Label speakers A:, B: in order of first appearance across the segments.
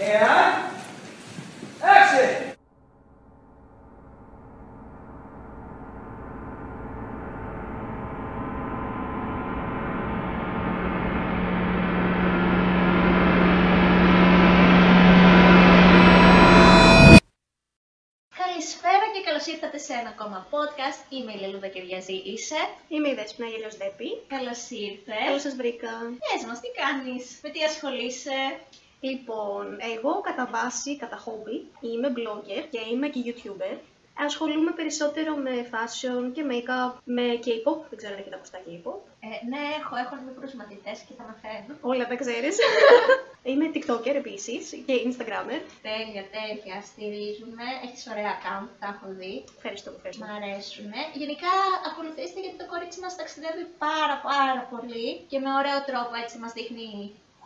A: Εάν. Έξι.
B: Καλησπέρα και καλώς ήρθατε σε ένα ακόμα podcast. Είμαι η Λελούδα Κυριαζή, είσαι.
C: Είμαι η Δέσποινα Γελιός Δέπη.
B: Καλώς ήρθες.
C: Καλώς σας βρήκα.
B: Πες μας, τι κάνεις, με τι ασχολείσαι;
C: Λοιπόν, εγώ κατά βάση, κατά χόμπι, είμαι blogger και είμαι και YouTuber. Ασχολούμαι περισσότερο με fashion και make-up, με K-pop, δεν ξέρω αν έχετε ακουστά K-pop.
B: Ε, ναι, έχω, έχω μικρούς μαθητές και θα μαθαίνω.
C: Όλα τα ξέρεις. είμαι TikToker επίσης και Instagrammer.
B: Τέλεια, τέλεια, στηρίζουμε. Έχεις ωραία account, τα έχω δει.
C: Ευχαριστώ,
B: Μ'
C: ευχαριστώ.
B: αρέσουν. Γενικά ακολουθήστε γιατί το κορίτσι μας ταξιδεύει πάρα πάρα πολύ και με ωραίο τρόπο έτσι μας δείχνει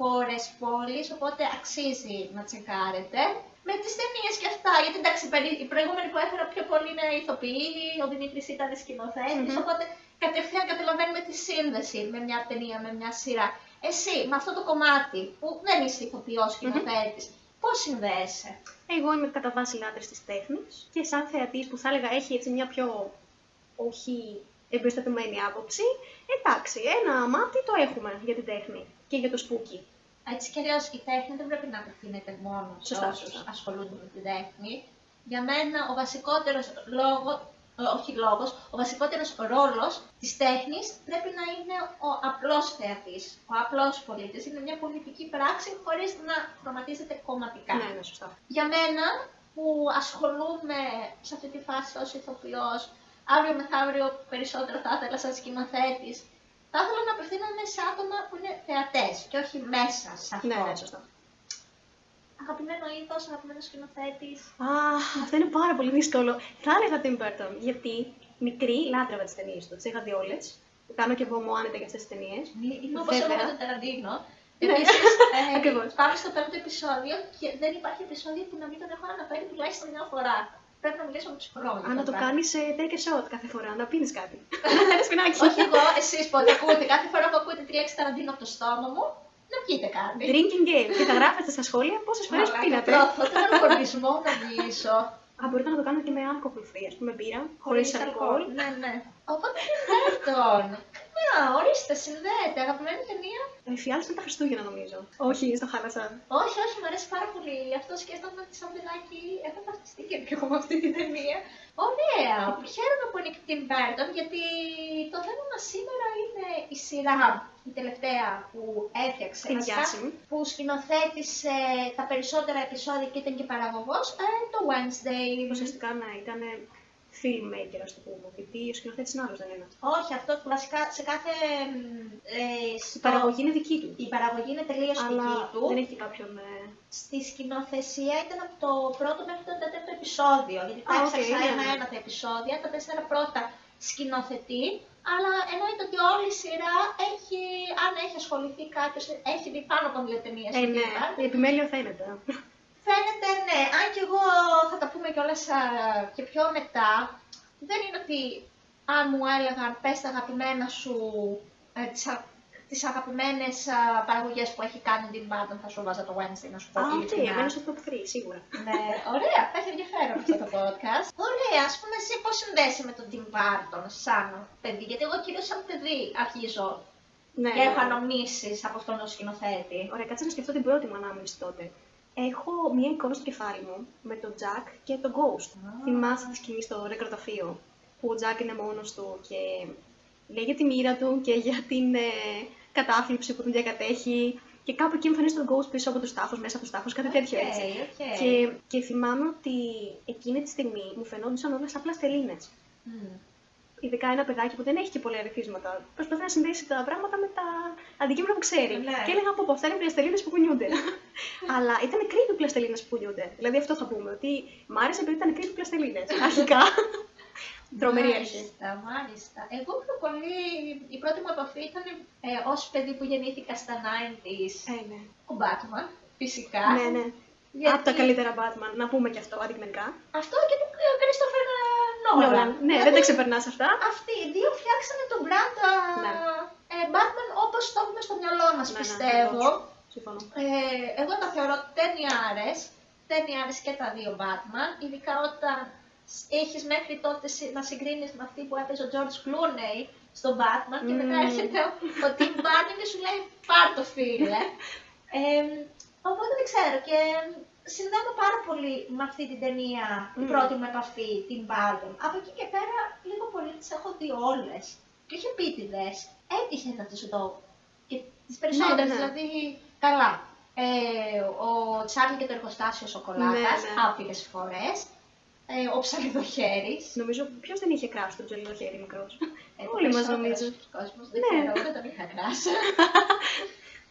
B: χώρες, πόλεις, οπότε αξίζει να τσεκάρετε. Με τις ταινίες και αυτά, γιατί εντάξει, περι- η προηγούμενη που έφερα πιο πολύ είναι ηθοποιή, ο Δημήτρης ήταν σκηνοθέτης,
C: Μμμ.
B: οπότε κατευθείαν καταλαβαίνουμε τη σύνδεση με μια ταινία, με μια σειρά. Εσύ, με αυτό το κομμάτι που δεν είσαι ηθοποιός σκηνοθέτης, πώς συνδέεσαι;
C: Εγώ είμαι κατά βάση λάτρης της τέχνης και σαν θεατής που θα έλεγα έχει έτσι μια πιο όχι εμπεριστατωμένη άποψη, εντάξει, ένα μάτι το έχουμε για την τέχνη και για το σπούκι.
B: Έτσι κι αλλιώς η τέχνη δεν πρέπει να απευθύνεται μόνο σε
C: Σωστά,
B: όσους
C: σωστά.
B: ασχολούνται με την τέχνη. Για μένα ο βασικότερος λόγος, ε, όχι λόγος, ο βασικότερος ρόλος της τέχνης πρέπει να είναι ο απλός θεατής, ο απλός πολίτης. Είναι μια πολιτική πράξη χωρίς να χρωματίζεται κομματικά.
C: Ναι, ναι, σωστά.
B: Για μένα που ασχολούμαι σε αυτή τη φάση ως ηθοποιός, αύριο μεθαύριο περισσότερο θα ήθελα σαν σκηνοθέτης, θα ήθελα να απευθύνομαι σε άτομα που είναι θεατές και όχι μέσα σε αυτό.
C: Ναι, ναι, σωστά.
B: Αγαπημένο είδος, αγαπημένος σκηνοθέτης.
C: Α, αυτό είναι πάρα πολύ δύσκολο. Θα έλεγα Tim Burton, γιατί μικρή λάτρευα τις ταινίες του. Τις είχα δει όλες. Κάνω και εγώ μου άνετα για αυτές τις ταινίες.
B: Είναι όπως εγώ
C: Βέβαια.
B: με τον Ταραντίνο.
C: Ναι,
B: Επίσης, ε,
C: ακριβώς.
B: πάμε στο πέμπτο επεισόδιο και δεν υπάρχει επεισόδιο που να μην τον έχω αναφέρει τουλάχιστον μια φορά. Πρέπει να μιλήσω με ψυχολόγο.
C: Α, να το
B: τώρα.
C: κάνεις σε take a shot κάθε φορά, να πίνεις κάτι. Ένα σπινάκι.
B: Όχι εγώ, εσείς πότε ακούτε, κάθε φορά που ακούτε τη λέξη Ταραντίνο από το στόμα μου, να πιείτε κάτι.
C: Drinking game. Και θα γράφετε στα σχόλια πόσες φορές
B: Μαλάκα,
C: πίνατε.
B: πρώτο, τον αλκοολισμό να μιλήσω.
C: Α, μπορείτε να το κάνετε και με alcohol free, ας πούμε μπύρα, χωρίς αλκοόλ.
B: Ναι, ναι. Οπότε Μπέρτον. Να, ορίστε, συνδέεται. Αγαπημένη ταινία.
C: Εφιάλτης με τα Χριστούγεννα νομίζω. Όχι, στο χάλασα.
B: Όχι, όχι, μου αρέσει πάρα πολύ. Αυτός σκέφτομαι ότι σαν παιδάκι έχω ταυτιστεί και εγώ με αυτή την ταινία. Ωραία. Χαίρομαι που είναι και Tim Burton γιατί το θέμα μας σήμερα είναι η σειρά, η τελευταία που έφτιαξε.
C: Την
B: βασικά,
C: διάσημη.
B: Που σκηνοθέτησε τα περισσότερα επεισόδια και ήταν και παραγωγός, ε, το Wednesday.
C: Ουσιαστικά να ήταν filmmaker, ας το πούμε. Γιατί ο σκηνοθέτης είναι άλλος, δεν είναι.
B: Όχι, αυτό βασικά σε κάθε. μ, Ε,
C: Η
B: στο-
C: παραγωγή είναι δική του.
B: η παραγωγή είναι τελείως δική
C: Αλλά
B: του.
C: δεν έχει κάποιον. ε,
B: Στη σκηνοθεσία ήταν από το πρώτο μέχρι το τέταρτο επεισόδιο. Γιατί τα
C: Α, οκ,
B: έψαξα
C: ναι, ναι.
B: ένα-ένα τα επεισόδια. Τα τέσσερα πρώτα σκηνοθετεί. Αλλά εννοείται ότι όλη η σειρά έχει, αν έχει ασχοληθεί κάποιος, έχει δει πάνω από δύο ταινίες.
C: Ε, ναι, η επιμέλεια φαίνεται.
B: Φαίνεται ναι, αν και εγώ θα τα πούμε κιόλας και πιο μετά, δεν είναι ότι αν μου έλεγαν πες τα αγαπημένα σου, ε, τις, α- τις αγαπημένες α, παραγωγές που έχει κάνει Tim Burton, θα σου 'βαζα το Wednesday να σου πω
C: Α, οκ,
B: ειλικρινά.
C: εμένα στο top 3, σίγουρα.
B: Ναι, ωραία, θα έχει ενδιαφέρον αυτό το podcast. Ωραία, ας πούμε εσύ πώς συνδέεσαι με τον Tim Burton σαν παιδί, γιατί εγώ κυρίως σαν παιδί αρχίζω
C: Ναι,
B: και
C: ναι.
B: έχω αναμνήσεις από αυτόν τον σκηνοθέτη.
C: Ωραία, κάτσε να σκεφτώ την πρώτη μου ανάμνηση τότε. Έχω μία εικόνα στο κεφάλι μου με τον Jack και τον Ghost. Θυμάσαι τη σκηνή στο νεκροταφείο που ο Jack είναι μόνος του και λέει για τη μοίρα του και για την ε, κατάθλιψη που τον διακατέχει και κάπου εκεί εμφανίζεται τον Ghost πίσω από τους τάφους, μέσα από τους τάφους, κάτι τέτοιο
B: Οκ,
C: έτσι.
B: οκ.
C: Και, και θυμάμαι ότι εκείνη τη στιγμή μου φαινόντουσαν όλες απλά στελίνες.
B: Μμ.
C: Ειδικά ένα παιδάκι που δεν έχει και πολλά ερεθίσματα. Προσπαθεί να συνδέσει τα πράγματα με τα αντικείμενα που ξέρει.
B: Ναι.
C: Και έλεγα από αυτά είναι πλαστελίνες που κουνιούνται. Αλλά ήταν creepy πλαστελίνες που κουνιούνται. Δηλαδή αυτό θα πούμε. Ότι μ' άρεσε επειδή ήταν creepy πλαστελίνες. Αρχικά. Τρομερή αρχή.
B: Μάλιστα, μάλιστα. Εγώ πιο πολύ, η πρώτη μου επαφή ήταν ε, ως παιδί που γεννήθηκα στα 90s,
C: Ε, ναι.
B: ο Batman, φυσικά.
C: ναι, ναι.
B: Γιατί-
C: Από τα καλύτερα Batman, να πούμε και αυτό αντικειμενικά.
B: Αυτό και του Christopher Nolan.
C: Nolan. Ναι, δεν τα ξεπερνάς αυτά.
B: Αυτοί οι δύο φτιάξανε τον brand
C: Ναι.
B: ε, Batman όπως το έχουμε στο μυαλό μας,
C: Ναι, ναι,
B: πιστεύω.
C: ακριβώς. Συμφωνώ.
B: Ε, εγώ τα θεωρώ ταινιάρες, ταινιάρες και τα δύο Batman, ειδικά όταν σ- έχεις μέχρι τότε συ- να συγκρίνεις με αυτή που έπαιζε ο George Clooney στο Batman και μετά
C: Μμμ.
B: έρχεται ο, ο Tim Burton και σου λέει πάρ το φίλε. Ε, οπότε δεν ξέρω και συνδέομαι πάρα πολύ με αυτή την ταινία, την
C: Μμ.
B: πρώτη μου επαφή, την Burton. Από εκεί και πέρα λίγο πολύ τις έχω δει όλες. Και όχι επίτηδες, έτυχε να τις δω. Και τις περισσότερες,
C: ναι.
B: δηλαδή καλά. Ε, ο Τσάρλι και το εργοστάσιο σοκολάτας,
C: Ναι, ναι.
B: άπειρες φορές. Ε, ο ψαλιδοχέρης.
C: Νομίζω ποιος δεν είχε κράσει τον τζελίδο χέρι μικρός;
B: Ε,
C: Όλοι μας
B: περισσότερος
C: νομίζω.
B: Κόσμος, δεν
C: Ναι.
B: ξέρω, εγώ δεν τον είχα κράσει.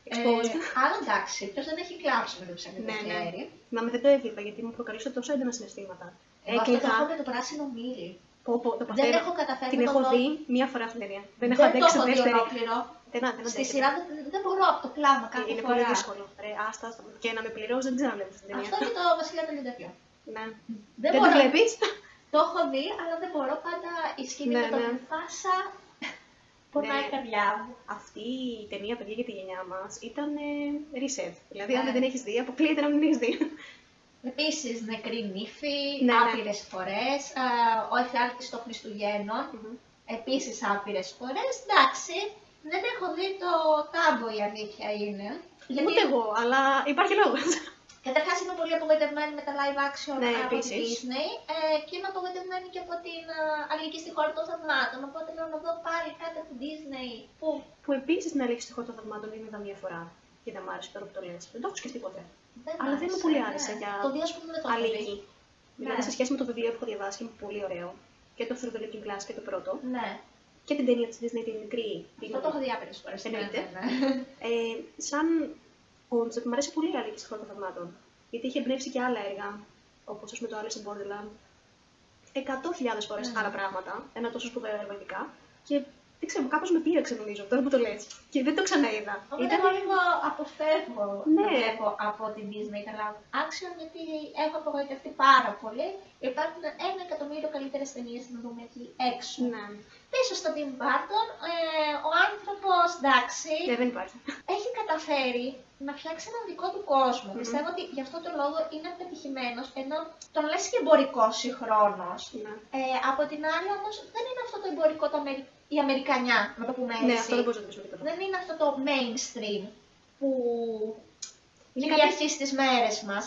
B: Ε,
C: Exposed.
B: αλλά εντάξει, ποιος δεν έχει κλάψει με το
C: Ναι, ναι.
B: ψαλιδοχέρι.
C: Θυμάμαι δεν το έβλεπα γιατί μου προκαλούσε τόσο έντονα συναισθήματα.
B: Εγώ αυτό το
C: Έκλαιγα.
B: έχω με το πράσινο μήλι.
C: Πω, πω, το
B: Δεν
C: παθαίνω.
B: έχω καταφέρει
C: Την
B: να το
C: έχω
B: δω.
C: δει μία φορά στην ταινία. Δεν έχω
B: Δεν το
C: αντέξει
B: έχω
C: τη
B: δει
C: δεύτερη.
B: ολόκληρο.
C: Δεν, δεν
B: Στη
C: αντέχω.
B: σειρά δεν, δεν μπορώ από το κλάμα κάθε
C: Είναι
B: φορά.
C: πολύ δύσκολο. Ρε, άστα, άστα. Και να με πληρώσει δεν ξέρω να βλέπω στην ταινία.
B: Αυτό και το Βασιλιά των Λιντεπιό.
C: Ναι.
B: Δεν,
C: Δεν το
B: μπορώ.
C: βλέπεις;
B: Το έχω δει, αλλά δεν μπορώ πάντα η σκηνή
C: Ναι,
B: με τον
C: ναι.
B: Φάσα. Πονάει
C: Ναι.
B: η καρδιά μου.
C: Αυτή η ταινία, παιδιά, για τη γενιά μας ήταν ε, reset. Δηλαδή, αν
B: Ναι.
C: δεν την έχεις δει, αποκλείεται να μην την έχεις δει.
B: Επίσης, νεκρή νύφη,
C: Ναι, ναι.
B: άπειρες φορές. Ο εφιάλτη των Χριστουγέννων, επίσης άπειρες φορές. Εντάξει, δεν έχω δει το τάμπο η αλήθεια είναι. Γιατί
C: Ούτε εγώ, αλλά υπάρχει λόγος.
B: Καταρχάς είμαι πολύ απογοητευμένη με τα live action
C: Ναι,
B: από
C: επίσης.
B: τη Disney ε, και είμαι απογοητευμένη και από την uh, Αλίκη στη χώρα των θαυμάτων. Οπότε λέω να δω πάλι κάτι από την Disney που
C: που επίσης την αλήθεια στη χώρα των θαυμάτων την είδα μία φορά. Και δεν μ' άρεσε τώρα που το λες. Δεν το έχω σκεφτεί ποτέ.
B: δεν
C: Αλλά
B: μ'
C: δεν μου
B: άρεσε,
C: πολύ
B: ναι.
C: άρεσε για
B: Το δύο, ας πούμε, δεν το έχω δει.
C: Αλήθεια. Δηλαδή,
B: Ναι.
C: σε σχέση με το βιβλίο που έχω διαβάσει και είναι πολύ ωραίο. Και το Through the Looking Glass και το πρώτο.
B: Ναι,
C: Και την ταινία της Disney την μικρή. την-
B: αυτό το έχω δει άπειρε φορές.
C: Εννοείται. Ε, σαν concept, μου αρέσει πολύ η Αλίκη στη χώρας των θαυμάτων. Γιατί έχει εμπνεύσει και άλλα έργα, όπως το Alice in Borderland. Εκατό χιλιάδες φορές
B: Ναι.
C: άλλα πράγματα, ένα τόσο σπουδαίο έργο ειδικά. Και δεν ξέρω, κάπως με πείραξε νομίζω τώρα που το λες. Και δεν το ξαναείδα.
B: Οπότε
C: Ήταν
B: εγώ λίγο αποφεύγω να
C: Ναι.
B: βλέπω από την Disney τα live action γιατί έχω απογοητευτεί πάρα πολύ. Υπάρχουν ένα εκατομμύριο καλύτερες ταινίες να δούμε εκεί έξω.
C: Ναι,
B: Πίσω στο Tim Burton, ε, ο άνθρωπος, εντάξει,
C: ναι, δεν υπάρχει.
B: έχει καταφέρει να φτιάξει έναν δικό του κόσμο.
C: Μμμ.
B: Πιστεύω ότι γι' αυτό το λόγο είναι πετυχημένος, ενώ τον λες και εμπορικός συγχρόνως.
C: Ναι.
B: Ε, από την άλλη όμως δεν είναι αυτό το εμπορικό το Αμερι... η Αμερικανιά, να το πούμε έτσι.
C: Ναι, αυτό δεν μπορεί να το πεις τίποτα.
B: Δεν είναι αυτό το mainstream που
C: Είναι
B: κυριαρχεί στις μέρες μας.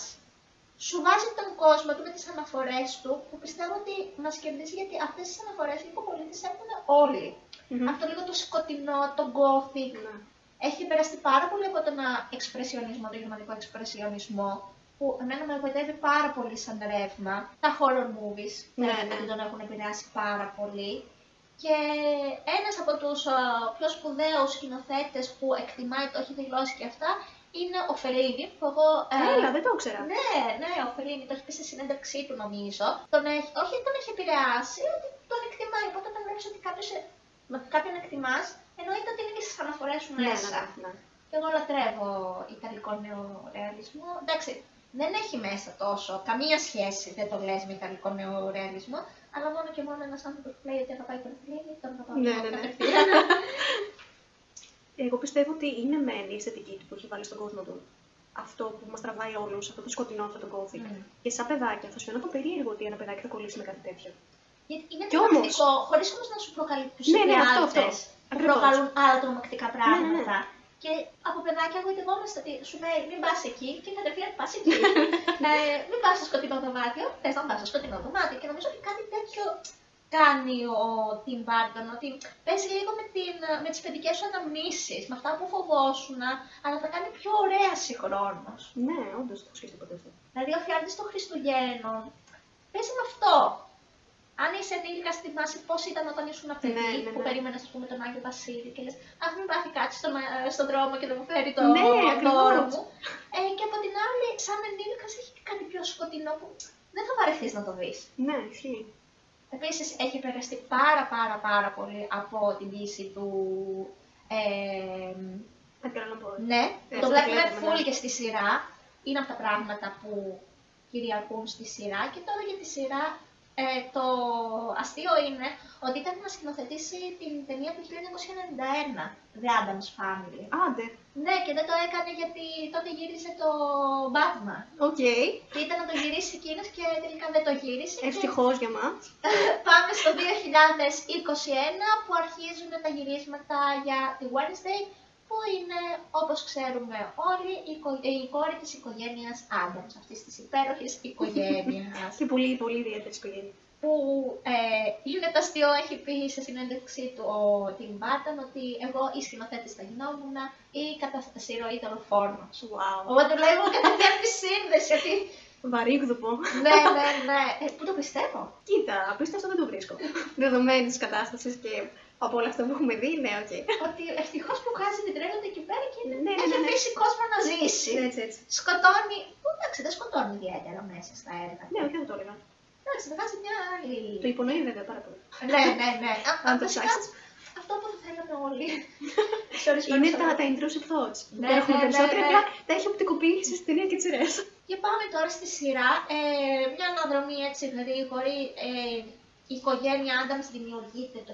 B: Σου βάζει τον κόσμο του με τις αναφορές του, που πιστεύω ότι μας κερδίζει γιατί αυτές τις αναφορές λίγο πολύ τις έχουν όλοι.
C: Μμμ.
B: Αυτό λίγο το σκοτεινό, το gothic,
C: Ναι.
B: έχει περαστεί πάρα πολύ από τον α, εξπρεσιονισμό, τον γερμανικό εξπρεσιονισμό, που εμένα με εγωιτεύει πάρα πολύ σαν ρεύμα. Τα horror movies,
C: Ναι,
B: φαίνεται
C: ναι.
B: ότι τον έχουν επηρεάσει πάρα πολύ. Και ένας από τους α, πιο σπουδαίους σκηνοθέτες που εκτιμάει, το έχει δηλώσει και αυτά, είναι ο Φελίνη, που εγώ... ε,
C: Έλα, δεν το ήξερα.
B: ναι, ναι, ο Φελίνη το έχει πει στη συνέντευξή του νομίζω. Τον έχει, όχι τον έχει επηρεάσει, ότι τον εκτιμάει. Οπότε όταν βλέπει ότι κάποιος, ε, με κάποιον εκτιμάς, εννοείται ότι είναι και στις αναφορές σου
C: Ναι,
B: μέσα.
C: ναι, ναι.
B: Και εγώ λατρεύω ιταλικό νεορεαλισμό. Εντάξει, δεν έχει μέσα τόσο, καμία σχέση δεν το λες με ιταλικό νεορεαλισμό, αλλά μόνο και μόνο ένας άνθρωπος που λέει ότι αγαπάει τον Φελίνη, τον αγαπάω
C: Ναι,
B: εγώ
C: ναι, ναι.
B: κατευθείαν.
C: Εγώ πιστεύω ότι είναι μεν η αισθητική του που έχει βάλει στον κόσμο του. Αυτό που μας τραβάει όλους, αυτό το σκοτεινό, αυτό το gothic.
B: Μμμ.
C: Και σαν παιδάκια θα σου φαινόταν περίεργο ότι ένα παιδάκι θα κολλήσει με κάτι τέτοιο.
B: Γιατί είναι
C: Κι όμως-
B: τρομακτικό, χωρίς όμως να σου προκαλεί τους
C: Ναι, ναι, αυτό, αυτό.
B: εφιάλτες που
C: Ακριβώς.
B: προκαλούν άλλα τρομακτικά πράγματα.
C: Ναι,
B: Και από παιδάκια εγωιτευόμαστε ότι σου λέει μην πας εκεί και κατευθείαν πας εκεί. ε, μην πας στο σκοτεινό δωμάτιο, θες να πας στο σκοτεινό δωμάτιο. Και νομίζω ότι κάτι τέτοιο κάνει ο Tim Burton, ότι παίζει λίγο με, την, με τις παιδικές σου αναμνήσεις, με αυτά που φοβόσουν, αλλά τα κάνει πιο ωραία συγχρόνως.
C: Ναι, όντως το έχω σκεφτεί ποτέ αυτό.
B: Δηλαδή ο φιάλτης των Χριστουγέννων παίζει με αυτό. Αν είσαι ενήλικα, θυμάσαι πώς ήταν όταν ήσουν παιδί,
C: Ναι, ναι,
B: που
C: ναι.
B: περίμενες πούμε, τον Άγιο Βασίλη και λες: Αχ, μην πάθει κάτι στον, ε, στον δρόμο και δεν μου φέρει το
C: Ναι, ακριβώς.
B: δώρο μου. Ε, και από την άλλη, σαν ενήλικας, έχει και κάτι πιο σκοτεινό που δεν θα βαρεθείς να το δεις.
C: Ναι, ισχύει.
B: Επίσης, έχει επηρεαστεί πάρα πάρα πάρα πολύ από την πίεση του. Ε,
C: Edgar Allan Poe.
B: ναι,
C: Ε,
B: το
C: αυτό
B: βλέπουμε
C: βλέπουμε,
B: full
C: ναι.
B: και στη σειρά. Είναι από τα πράγματα που κυριαρχούν στη σειρά και τώρα για τη σειρά Ε, το αστείο είναι ότι ήταν να σκηνοθετήσει την ταινία του 1991, The Addams Family.
C: Άντε.
B: Ναι, και δεν το έκανε γιατί τότε γύρισε το Batman.
C: OK.
B: Και ήταν να το γυρίσει εκείνος και τελικά δεν το γύρισε. και
C: Ευτυχώς για μας.
B: Πάμε στο 2021 που αρχίζουν τα γυρίσματα για τη Wednesday που είναι, όπως ξέρουμε όλοι, η, κο- η κόρη της οικογένειας Addams, αυτής της υπέροχης οικογένειας.
C: Και πολύ, πολύ ιδιαίτερη οικογένεια.
B: που ε, είναι το αστείο, έχει πει σε συνέντευξή του ο Tim Burton ότι εγώ ή σκηνοθέτης θα γινόμουν ή κατά συρροή δολοφόνος.
C: Wow.
B: Οπότε βλέπω κατευθείαν τη σύνδεση ότι
C: Βαρύγδουπο.
B: ναι, ναι, ναι. Ε, πού το πιστεύω;
C: Κοίτα, απίστευτο δεν το βρίσκω. Δεδομένης της κατάστασης και από όλα αυτά που έχουμε δει, ναι, οκ.
B: Ότι ευτυχώς που βγάζει την τρέλα του εκεί πέρα και
C: Ναι, ναι,
B: έχει
C: ναι, ναι.
B: αφήσει κόσμο να ζήσει.
C: Έτσι, έτσι.
B: Σκοτώνει. που, Εντάξει, δεν σκοτώνει ιδιαίτερα μέσα στα έργα.
C: Ναι, όχι, δεν το έλεγα.
B: Εντάξει, βγάζει μια άλλη.
C: Το υπονοεί βέβαια πάρα πολύ.
B: Ναι, ναι, ναι. Α,
C: Αν το
B: βασικά,
C: ψάξεις.
B: Αυτό που θα θέλαμε όλοι. Sorry, sorry,
C: Είναι
B: sorry.
C: τα, τα intrusive thoughts.
B: Ναι,
C: που έχουμε
B: ναι, ναι,
C: περισσότερα,
B: ναι.
C: απλά τα έχει οπτικοποιήσει στη ταινία και τις σειρές.
B: Και πάμε τώρα στη σειρά. Ε, μια αναδρομή έτσι γρήγορη. Ε, η οικογένεια Adams δημιουργείται το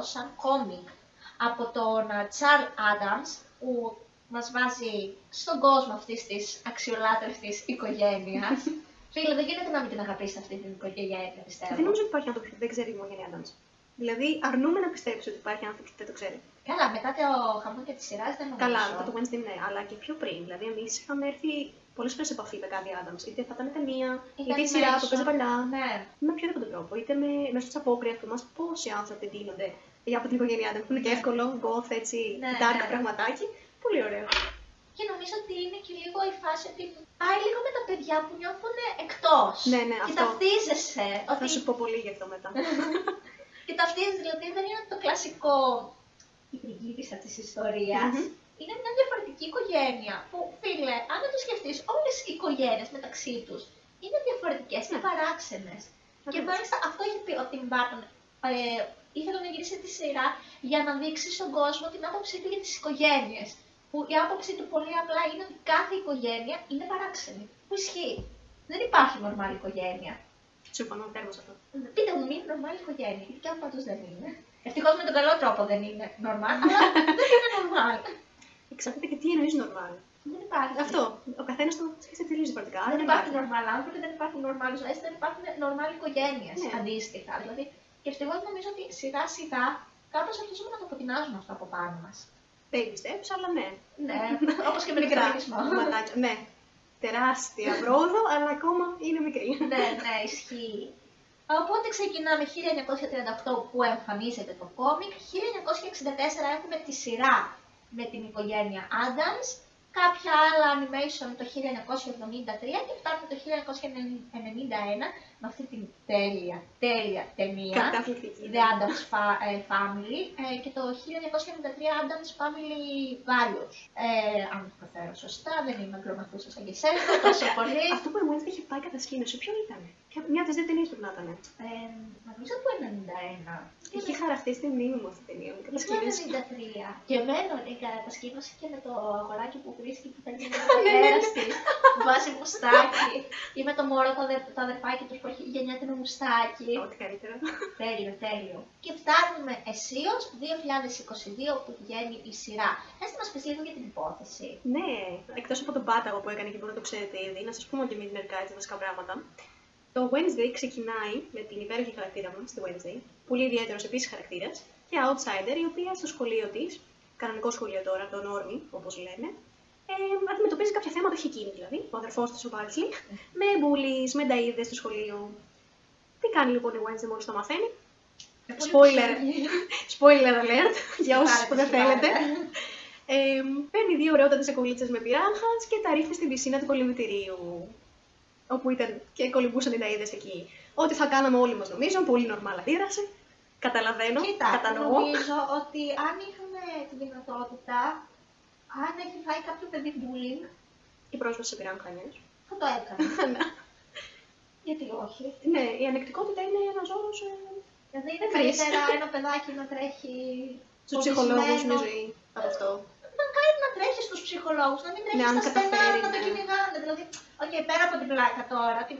B: 1938 σαν κόμικ από τον Τσάρλ Adams που μας βάζει στον κόσμο αυτής της αξιολάτρευτης οικογένειας. Φίλε, δεν γίνεται να μην την αγαπήσεις αυτή την οικογένεια, πιστεύω.
C: Δεν νομίζω ότι υπάρχει άνθρωπος που δεν ξέρει η οικογένεια Adams. Δηλαδή, αρνούμε να πιστέψει ότι υπάρχει άνθρωπος που δεν το ξέρει.
B: Καλά, μετά το χαμό και τη σειρά δεν νομίζω.
C: Καλά, μετά το Wednesday ναι, αλλά και πιο πριν. Δηλαδή, εμείς είχαμε έρθει πολλές φορές σε επαφή με κάτι Adams. Είτε θα ήταν ταινία,
B: Ήταν
C: είτε η σειρά που
B: μέσω.
C: παίζει παλιά.
B: Ναι.
C: Με οποιοδήποτε τρόπο. Είτε με, μέσω τη απόκριαση μας, πόσοι άνθρωποι ντύνονται για από την οικογένειά Adams. Που είναι και
B: Ναι.
C: εύκολο, goth, έτσι,
B: Ναι,
C: dark
B: ναι.
C: πραγματάκι. Πολύ ωραίο.
B: Και νομίζω ότι είναι και λίγο η φάση ότι πάει λίγο με τα παιδιά που νιώθουν εκτός.
C: Ναι, ναι,
B: και
C: αυτό.
B: ταυτίζεσαι. Ότι...
C: Θα σου πω πολύ γι' αυτό μετά.
B: Και ταυτίζεσαι, δηλαδή δεν είναι το κλασικό η πριγκίπισσα της ιστορίας.
C: Μμμ.
B: Είναι μια διαφορετική οικογένεια που, φίλε, αν δεν το σκεφτείς, όλες οι οικογένειες μεταξύ τους είναι διαφορετικές και
C: Ναι.
B: παράξενες. Και
C: Ακριβώς.
B: μάλιστα αυτό έχει πει ο Tim Burton. Ε, ήθελε να γυρίσει τη σειρά για να δείξει στον κόσμο την άποψή του για τις οικογένειες. Που η άποψή του πολύ απλά είναι ότι κάθε οικογένεια είναι παράξενη. Που ισχύει. Δεν υπάρχει νορμάλη οικογένεια.
C: Συμφωνώ, τέρμα σε αυτό.
B: Πείτε μου, είναι νορμάλη οικογένεια. Γιατί αν πάντως δεν είναι. Ευτυχώ με τον καλό τρόπο δεν είναι νορμάλ, αλλά δεν είναι νορμάλ.
C: Εξαρτάται και τι εννοείς normal.
B: Δεν υπάρχει.
C: Αυτό. Ο καθένας το σκέφτεται τελείως διαφορετικά. άρα
B: Δεν
C: δεν
B: υπάρχουν νορμάλ άνθρωποι, δεν υπάρχουν νορμάλ ζωές, δεν υπάρχουν νορμάλ οικογένειες
C: Ναι.
B: αντίστοιχα. Δηλαδή, και ευτυχώ νομίζω ότι σιγά σιγά κάπως αρχίζουμε να το αποτινάζουμε αυτό από πάνω μας.
C: Baby steps, αλλά ναι.
B: Ναι, όπως και με τον
C: Μικρά
B: φεμινισμό.
C: βηματάκια. Ναι. Τεράστια πρόοδο, αλλά ακόμα είναι μικρή.
B: ναι, ναι, ισχύει. Οπότε ξεκινάμε 1938 που εμφανίζεται το κόμικ, 1964 έχουμε τη σειρά με την οικογένεια Adams, κάποια άλλα animation το 1973 και φτάνουμε το 1991 με αυτή την τέλεια, τέλεια ταινία.
C: Καταπληκτική.
B: The Adams Fa- ε, Family ε, και το 1993 Adams Family Values. Ε, αν το προφέρω σωστά, δεν είμαι αγγλομαθούσα σαν και εσένα, τόσο πολύ.
C: Αυτό που η Wednesday είχε πάει κατασκήνωση, ποιο ήταν; Ποια- Μια από τις δύο ταινίες πρέπει να ήταν.
B: Ε, νομίζω το 91.
C: Είχε χαραχτεί στη μνήμη μου αυτή η ταινία. με
B: Το
C: Κατασκήνωση.
B: 93. Και μένω η κατασκήνωση και με το αγοράκι που βρίσκει που παίζει με
C: Ναι,
B: το πατέρα τη. Που βάζει μουστάκι. Ή με το μωρό το, αδε, το αδερφάκι του που έχει γεννιέται με μουστάκι.
C: Ό,τι καλύτερο.
B: τέλειο, τέλειο. Και φτάνουμε αισίω 2022 που βγαίνει η σειρά. Θες να μας πεις λίγο για την υπόθεση.
C: Ναι, εκτός από τον πάταγο που έκανε και μπορεί να το ξέρετε ήδη, να σας πούμε και εμεί μερικά έτσι βασικά πράγματα. Το Wednesday ξεκινάει με την υπέροχη χαρακτήρα μας, τη Wednesday, πολύ ιδιαίτερος επίσης χαρακτήρας, και outsider, η οποία στο σχολείο της, κανονικό σχολείο τώρα, το Normie, όπως λέμε, ε, αντιμετωπίζει κάποια θέματα, όχι εκείνη δηλαδή, ο αδερφός της ο Barkley, με bullies, με νταίδε στο σχολείο. Τι κάνει λοιπόν η Wednesday μόλις το μαθαίνει; Spoiler. Spoiler alert, για όσους που δεν θέλετε. Ε, παίρνει δύο ωραιότατες κολλίτσες με πυράγχα και τα ρίχνει στην πισίνα του κολυμβητηρίου. Όπου ήταν και κολυμπούσαν οι ταΐδες εκεί. Ό,τι θα κάναμε όλοι μας νομίζω, πολύ νορμάλ αντίδραση. Καταλαβαίνω,
B: Κοίτα,
C: κατανοώ.
B: νομίζω ότι αν είχαμε τη δυνατότητα, αν έχει φάει κάποιο παιδί bullying,
C: Η πρόσβαση σε πυράγχα είναι.
B: θα το έκανε.
C: Ναι.
B: Γιατί όχι;
C: ναι, η ανεκτικότητα είναι ένα όρο
B: Δηλαδή είναι
C: Κρίση.
B: καλύτερα ένα παιδάκι να τρέχει
C: στους ψυχολόγους μια
B: φοβισμένο.
C: ζωή από αυτό.
B: Μακάρι να τρέχει στους ψυχολόγους, να μην τρέχεις
C: Ναι, αν
B: στα στενά
C: καταφέρει,
B: να το
C: ναι.
B: κυνηγάνε. Δηλαδή, οκ, πέρα από την πλάκα τώρα, ότι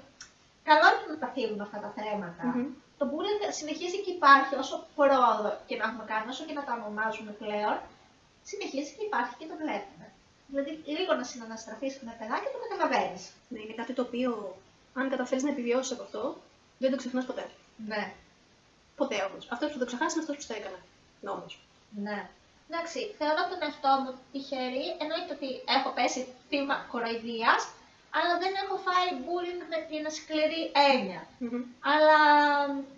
B: καλό είναι να τα θίγουμε αυτά τα θέματα.
C: Μμμ.
B: Το bullying συνεχίζει και υπάρχει όσο πρόοδο και να έχουμε κάνει, όσο και να τα ονομάζουμε πλέον, συνεχίζει και υπάρχει και το βλέπουμε. Δηλαδή, λίγο να συναναστραφείς με παιδάκια το καταλαβαίνεις.
C: Ναι, είναι κάτι το οποίο, αν καταφέρεις να επιβιώσεις από αυτό, δεν το ξεχνάς ποτέ.
B: Ναι.
C: Ποτέ όμως. Αυτός που θα το ξεχάσεις είναι αυτός που το έκανε. Νόμο.
B: Ναι. Εντάξει, θεωρώ τον εαυτό μου τυχερή. Εννοείται ότι έχω πέσει θύμα κοροϊδίας, αλλά δεν έχω φάει bullying με την σκληρή έννοια. Αλλά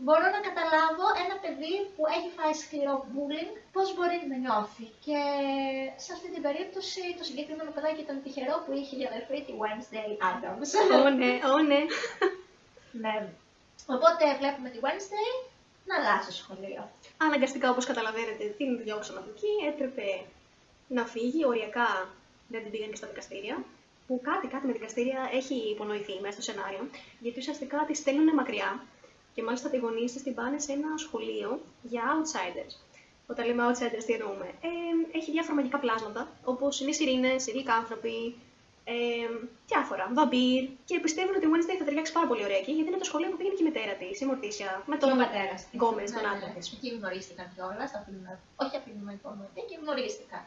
B: μπορώ να καταλάβω ένα παιδί που έχει φάει σκληρό bullying πώς μπορεί να νιώθει. Και σε αυτή την περίπτωση το συγκεκριμένο παιδάκι ήταν τυχερό που είχε για αδερφή τη Wednesday Adams.
C: Ω ναι, ω ναι.
B: ναι. Οπότε βλέπουμε τη Wednesday να αλλάξει σχολείο.
C: Αναγκαστικά, όπως καταλαβαίνετε, την διώξαν από εκεί. Έπρεπε να φύγει. Οριακά δεν την πήγαν και στα δικαστήρια. Που κάτι, κάτι με δικαστήρια έχει υπονοηθεί μέσα στο σενάριο. Γιατί ουσιαστικά τη στέλνουν μακριά. Και μάλιστα τη γονείς της την πάνε σε ένα σχολείο για outsiders. Όταν λέμε outsiders, τι εννοούμε; Ε, έχει διάφορα μαγικά πλάσματα, όπως είναι οι σιρήνες, οι γλυκάνθρωποι, ε, διάφορα, βαμπύρ. Και πιστεύουν ότι η Wednesday θα ταιριάξει πάρα πολύ ωραία εκεί, γιατί είναι το σχολείο που πήγαινε και η μητέρα της, η Μορτίσια, με τον
B: Και ο πατέρας της.
C: Γκόμες, τον άντρα της.
B: Εκεί γνωρίστηκαν κιόλας. Όχι από την μορφή, εκεί γνωρίστηκαν.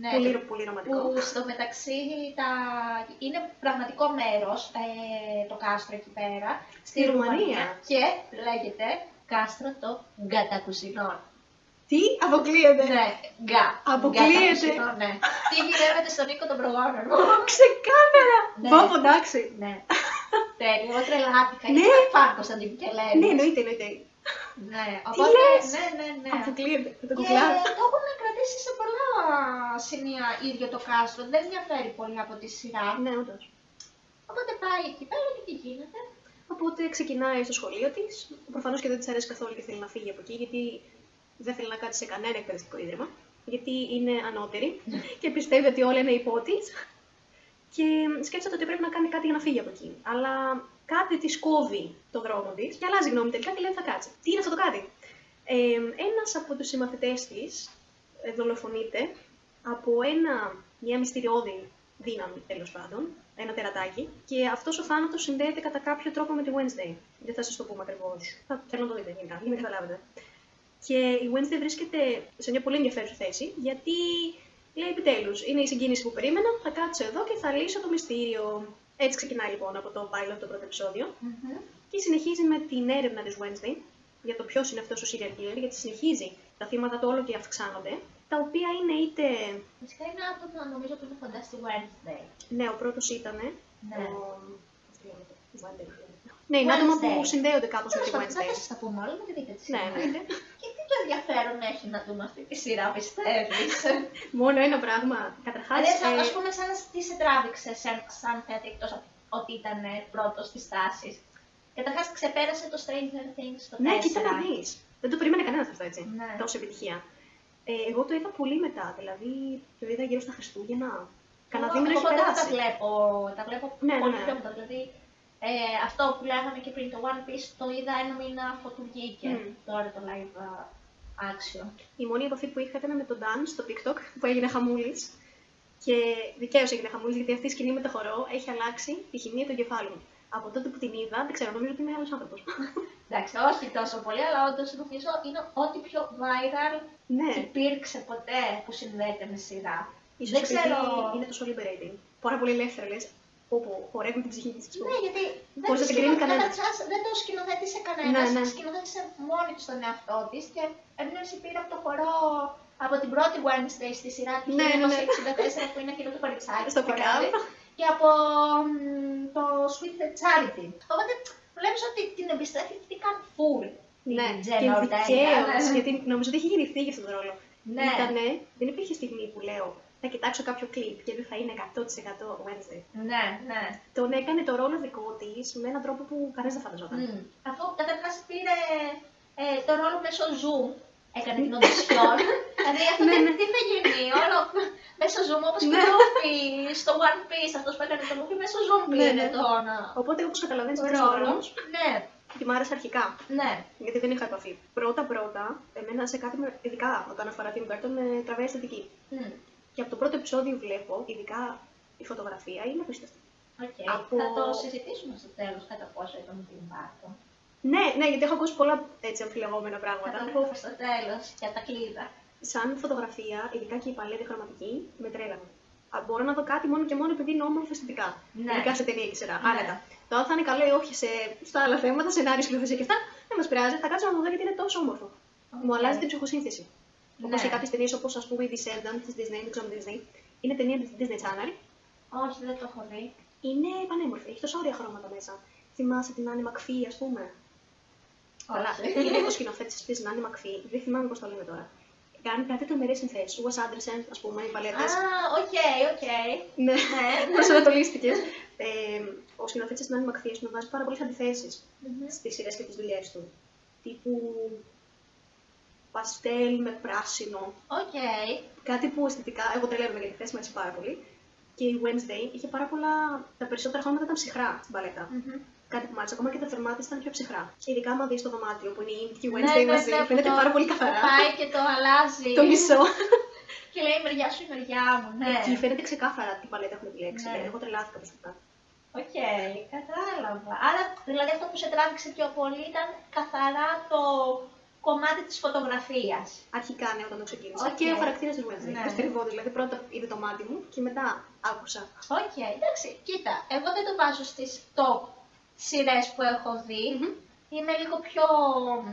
B: Ναι,
C: Πολύ, πολύ ρομαντικό.
B: που στο μεταξύ τα... είναι πραγματικό μέρος ε, το κάστρο εκεί πέρα,
C: Στη Ρουμανία.
B: και λέγεται κάστρο το Γκατακουσινών.
C: Τι αποκλείεται.
B: Ναι, γκά.
C: Αποκλείεται.
B: Γκατακουσινών, ναι. Τι γυρεύεται στον οίκο των προγόνων μου.
C: Ξεκάθαρα!
B: Ναι.
C: Πω, πω, εντάξει.
B: ναι. Τέλειο, εγώ τρελάθηκα.
C: Ναι.
B: Είναι φαν Κωνσταντίνου Κελένης.
C: Ναι, εννοείται, εννοείται.
B: Ναι, οπότε,
C: λες;
B: ναι, ναι, ναι.
C: Αποκλείεται. Θα το
B: Και
C: κουκλάρω.
B: το έχουν κρατήσει σε πολλά σημεία ίδιο το κάστρο. Δεν διαφέρει πολύ από τη σειρά.
C: Ναι, όντως.
B: Οπότε πάει εκεί πέρα και τι γίνεται.
C: Οπότε ξεκινάει στο σχολείο της. Προφανώς και δεν της αρέσει καθόλου και θέλει να φύγει από εκεί, γιατί δεν θέλει να κάτσει σε κανένα εκπαιδευτικό ίδρυμα. Γιατί είναι ανώτερη και πιστεύει ότι όλα είναι υπό της. Και σκέφτεται ότι πρέπει να κάνει κάτι για να φύγει από εκεί. Αλλά κάτι της κόβει το δρόμο της και αλλάζει γνώμη τελικά και λέει θα κάτσει. Τι είναι αυτό το κάτι; Ε, Ένας από τους συμμαθητές της δολοφονείται από ένα, μια μυστηριώδη δύναμη τέλος πάντων, ένα τερατάκι, και αυτός ο θάνατος συνδέεται κατά κάποιο τρόπο με τη Wednesday. Δεν θα σας το πούμε ακριβώς. Θα θέλω να το δείτε γενικά, για να καταλάβετε. Και η Wednesday βρίσκεται σε μια πολύ ενδιαφέρουσα θέση, γιατί λέει επιτέλου, είναι η συγκίνηση που περίμενα, θα κάτσω εδώ και θα λύσω το μυστήριο. Έτσι ξεκινάει λοιπόν από το pilot το πρώτο επεισόδιο και συνεχίζει με την έρευνα της Wednesday για το ποιο είναι αυτός ο serial killer, γιατί συνεχίζει τα θύματα του όλο και αυξάνονται, τα οποία είναι είτε.
B: Φυσικά είναι άτομα νομίζω που είναι κοντά στη Wednesday.
C: Ναι, ο πρώτο ήταν.
B: Ναι.
C: Ο... πώς το λένε, Wednesday. Ναι, είναι άτομα που
B: Wednesday.
C: συνδέονται κάπως με
B: Τέλος
C: τη
B: πάντων,
C: Wednesday.
B: θα σας τα πούμε όλα με τη δείτε της
C: Ναι,
B: σειρά.
C: εννοείται.
B: Και τι το ενδιαφέρον έχει να δούμε αυτή τη σειρά, πιστεύεις;
C: Μόνο ένα πράγμα. Καταρχάς.
B: Δηλαδή, ας πούμε, σαν τι σε τράβηξε σαν, σαν θέατη, εκτός από ότι ήταν πρώτος στις τάσεις. Καταρχάς, ξεπέρασε το Stranger Things στο 4.
C: Ναι, κοίτα να δεις. Δεν το περίμενε κανένας αυτό έτσι.
B: Ναι.
C: Τόση επιτυχία. Ε, εγώ το είδα πολύ μετά, δηλαδή το είδα γύρω στα Χριστούγεννα. Κανένα
B: Εγώ-
C: δίμηνο
B: εγώ
C: έχει
B: δεν τα
C: περάσει.
B: βλέπω, τα βλέπω
C: Ναι, ναι,
B: πολύ
C: ναι.
B: πιο μετά. Δηλαδή, ε, αυτό που λέγαμε και πριν, το One Piece, το είδα ένα μήνα αφού του βγήκε.
C: Μμ.
B: Τώρα το live uh, action.
C: Η μόνη επαφή που είχα ήταν με τον Dan στο TikTok που έγινε χαμούλης. Και δικαίως έγινε χαμούλης γιατί αυτή η σκηνή με το χορό έχει αλλάξει τη χημεία του εγκεφάλου μου. Από τότε που την είδα, δεν ξέρω, νομίζω ότι είμαι άλλος άνθρωπος.
B: Εντάξει, όχι τόσο πολύ, αλλά όντως νομίζω είναι ό,τι πιο viral
C: ναι,
B: υπήρξε ποτέ που συνδέεται με σειρά.
C: ίσω
B: δεν ξέρω.
C: είναι τόσο liberating. Πάρα πολύ ελεύθερα λε. Όπου χορεύουν την ψυχή της.
B: Ναι, γιατί δεν,
C: Πώς
B: το
C: δεν την κρίνει
B: σκηνο-
C: κανένας.
B: καταρχάς, δεν το σκηνοθέτησε κανένας.
C: Ναι, ναι.
B: Σκηνοθέτησε μόνη της τον εαυτό της και έμπνευση πήρε από το χορό από την πρώτη Wednesday στη σειρά του
C: Ναι, ναι, ναι.
B: 1964 που είναι εκείνο το κοριτσάκι.
C: Στο
B: που χορεύει,
C: pick-up.
B: Και από μ, το Sweet the Charity. Οπότε βλέπεις ότι την εμπιστεύτηκαν full.
C: Ναι,
B: την
C: και
B: Jenna Ortega.
C: δικαίω. Γιατί νομίζω ότι είχε γεννηθεί για αυτόν τον ρόλο.
B: Ναι.
C: Ήτανε, δεν υπήρχε στιγμή που λέω θα κοιτάξω κάποιο κλιπ και δεν θα είναι 100% Wednesday.
B: Ναι, ναι.
C: Τον έκανε το ρόλο δικό της με έναν τρόπο που κανένας δεν φανταζόταν.
B: Μμ. Αφού καταρχάς πήρε ε, το ρόλο μέσω Zoom, έκανε την οντισιόν. δηλαδή αυτό
C: Ναι,
B: δεν
C: ναι.
B: τι θα γίνει, όλο μέσω Zoom, όπως και
C: Ναι.
B: το Luffy στο One Piece, αυτός που έκανε το Luffy μέσω Zoom
C: Ναι,
B: πήρε
C: ναι.
B: τον
C: Οπότε όπως καταλαβαίνεις
B: το
C: αυτός ο
B: ρόλος.
C: ρόλος,
B: Ναι,
C: και μ' άρεσε αρχικά.
B: ναι.
C: Γιατί δεν είχα επαφή. Πρώτα-πρώτα, εμένα σε κάτι, με- ειδικά όταν αφορά την Burton, με τραβάει αισθητική.
B: Μμ.
C: Και από το πρώτο επεισόδιο βλέπω, ειδικά η φωτογραφία είναι απίστευτη.
B: Οκ.
C: Από-
B: Θα το συζητήσουμε στο τέλος κατά πόσο ήταν ο Tim Burton.
C: Ναι, ναι, γιατί έχω ακούσει πολλά έτσι αμφιλεγόμενα
B: Θα
C: πράγματα.
B: το πούμε στο τέλος για τα κλείδα.
C: Σαν φωτογραφία, ειδικά και η παλέτη χρωματική, με τρέλανε. Α, Μπορώ να δω κάτι μόνο και μόνο επειδή είναι όμορφο αισθητικά.
B: Ναι.
C: Ειδικά σε ταινία και σειρά.
B: Ναι.
C: Άνετα. Το αν θα είναι καλό ή όχι σε, στα άλλα θέματα, σενάριο, σκηνοθεσία και αυτά, δεν μας πειράζει. Θα κάτσω να το δω γιατί είναι τόσο όμορφο. Μου
B: Οκ.
C: αλλάζει την ψυχοσύνθεση. Όπως
B: Ναι.
C: και κάποιες ταινίες όπως ας πούμε η Descendants της Disney, δεν ξέρω αν Disney. Είναι ταινία της Disney Channel.
B: Όχι, δεν το έχω δει.
C: Είναι πανέμορφη, έχει τόσο ωραία χρώματα μέσα. Θυμάσαι τη Νάνι Μακφί, ας πούμε; Καλά,
B: Όχι.
C: είναι ο σκηνοθέτης της Νάνι Μακφί, δεν θυμάμαι πώς το λέμε τώρα. Κάνει κάτι τρομερές συνθέσεις. Ο Wes Anderson, ας πούμε, οι
B: Α,
C: παλέτες.
B: οκ, οκ.
C: Ναι,
B: Ναι.
C: προσανατολίστηκες. ε, ο σκηνοθέτης της Νάνι Μακφί μου βάζει πάρα πολλές αντιθέσεις
B: Μμμ.
C: στις σειρές και τις δουλειές του. Τύπου παστέλ με πράσινο.
B: Οκ.
C: Κάτι που αισθητικά, εγώ τρελαίνομαι για τη θέση μου έτσι πάρα πολύ. Και η Wednesday είχε πάρα πολλά. Τα περισσότερα χρώματα ήταν ψυχρά στην παλέτα.
B: Μμμ.
C: Κάτι που μ' άρεσε. Ακόμα και τα θερμά τα ήταν πιο ψυχρά. Ειδικά άμα δεις το δωμάτιο που είναι η Enid και η
B: Ναι,
C: Wednesday
B: ναι,
C: μαζί,
B: ναι, που
C: φαίνεται
B: το-
C: πάρα πολύ
B: που
C: καθαρά.
B: Πάει και το αλλάζει.
C: Το μισό.
B: Και λέει η μεριά σου η μεριά μου. Ναι.
C: Εκεί φαίνεται ξεκάθαρα τι παλέτα έχουμε επιλέξει.
B: Ναι.
C: Εγώ τρελάθηκα προσωπικά.
B: Οκ, κατάλαβα. Άρα, δηλαδή αυτό που σε τράβηξε πιο πολύ ήταν καθαρά το κομμάτι της φωτογραφίας.
C: Αρχικά ναι, όταν το ξεκίνησα.
B: Οκ.
C: Και ο χαρακτήρας της Wednesday.
B: Ναι.
C: Δευτερεύον, δηλαδή πρώτα είδε το μάτι μου και μετά άκουσα.
B: Οκ, εντάξει, κοίτα, εγώ δεν το βάζω στις top σειρές που έχω δει.
C: Μμμ.
B: Είμαι λίγο πιο... μ,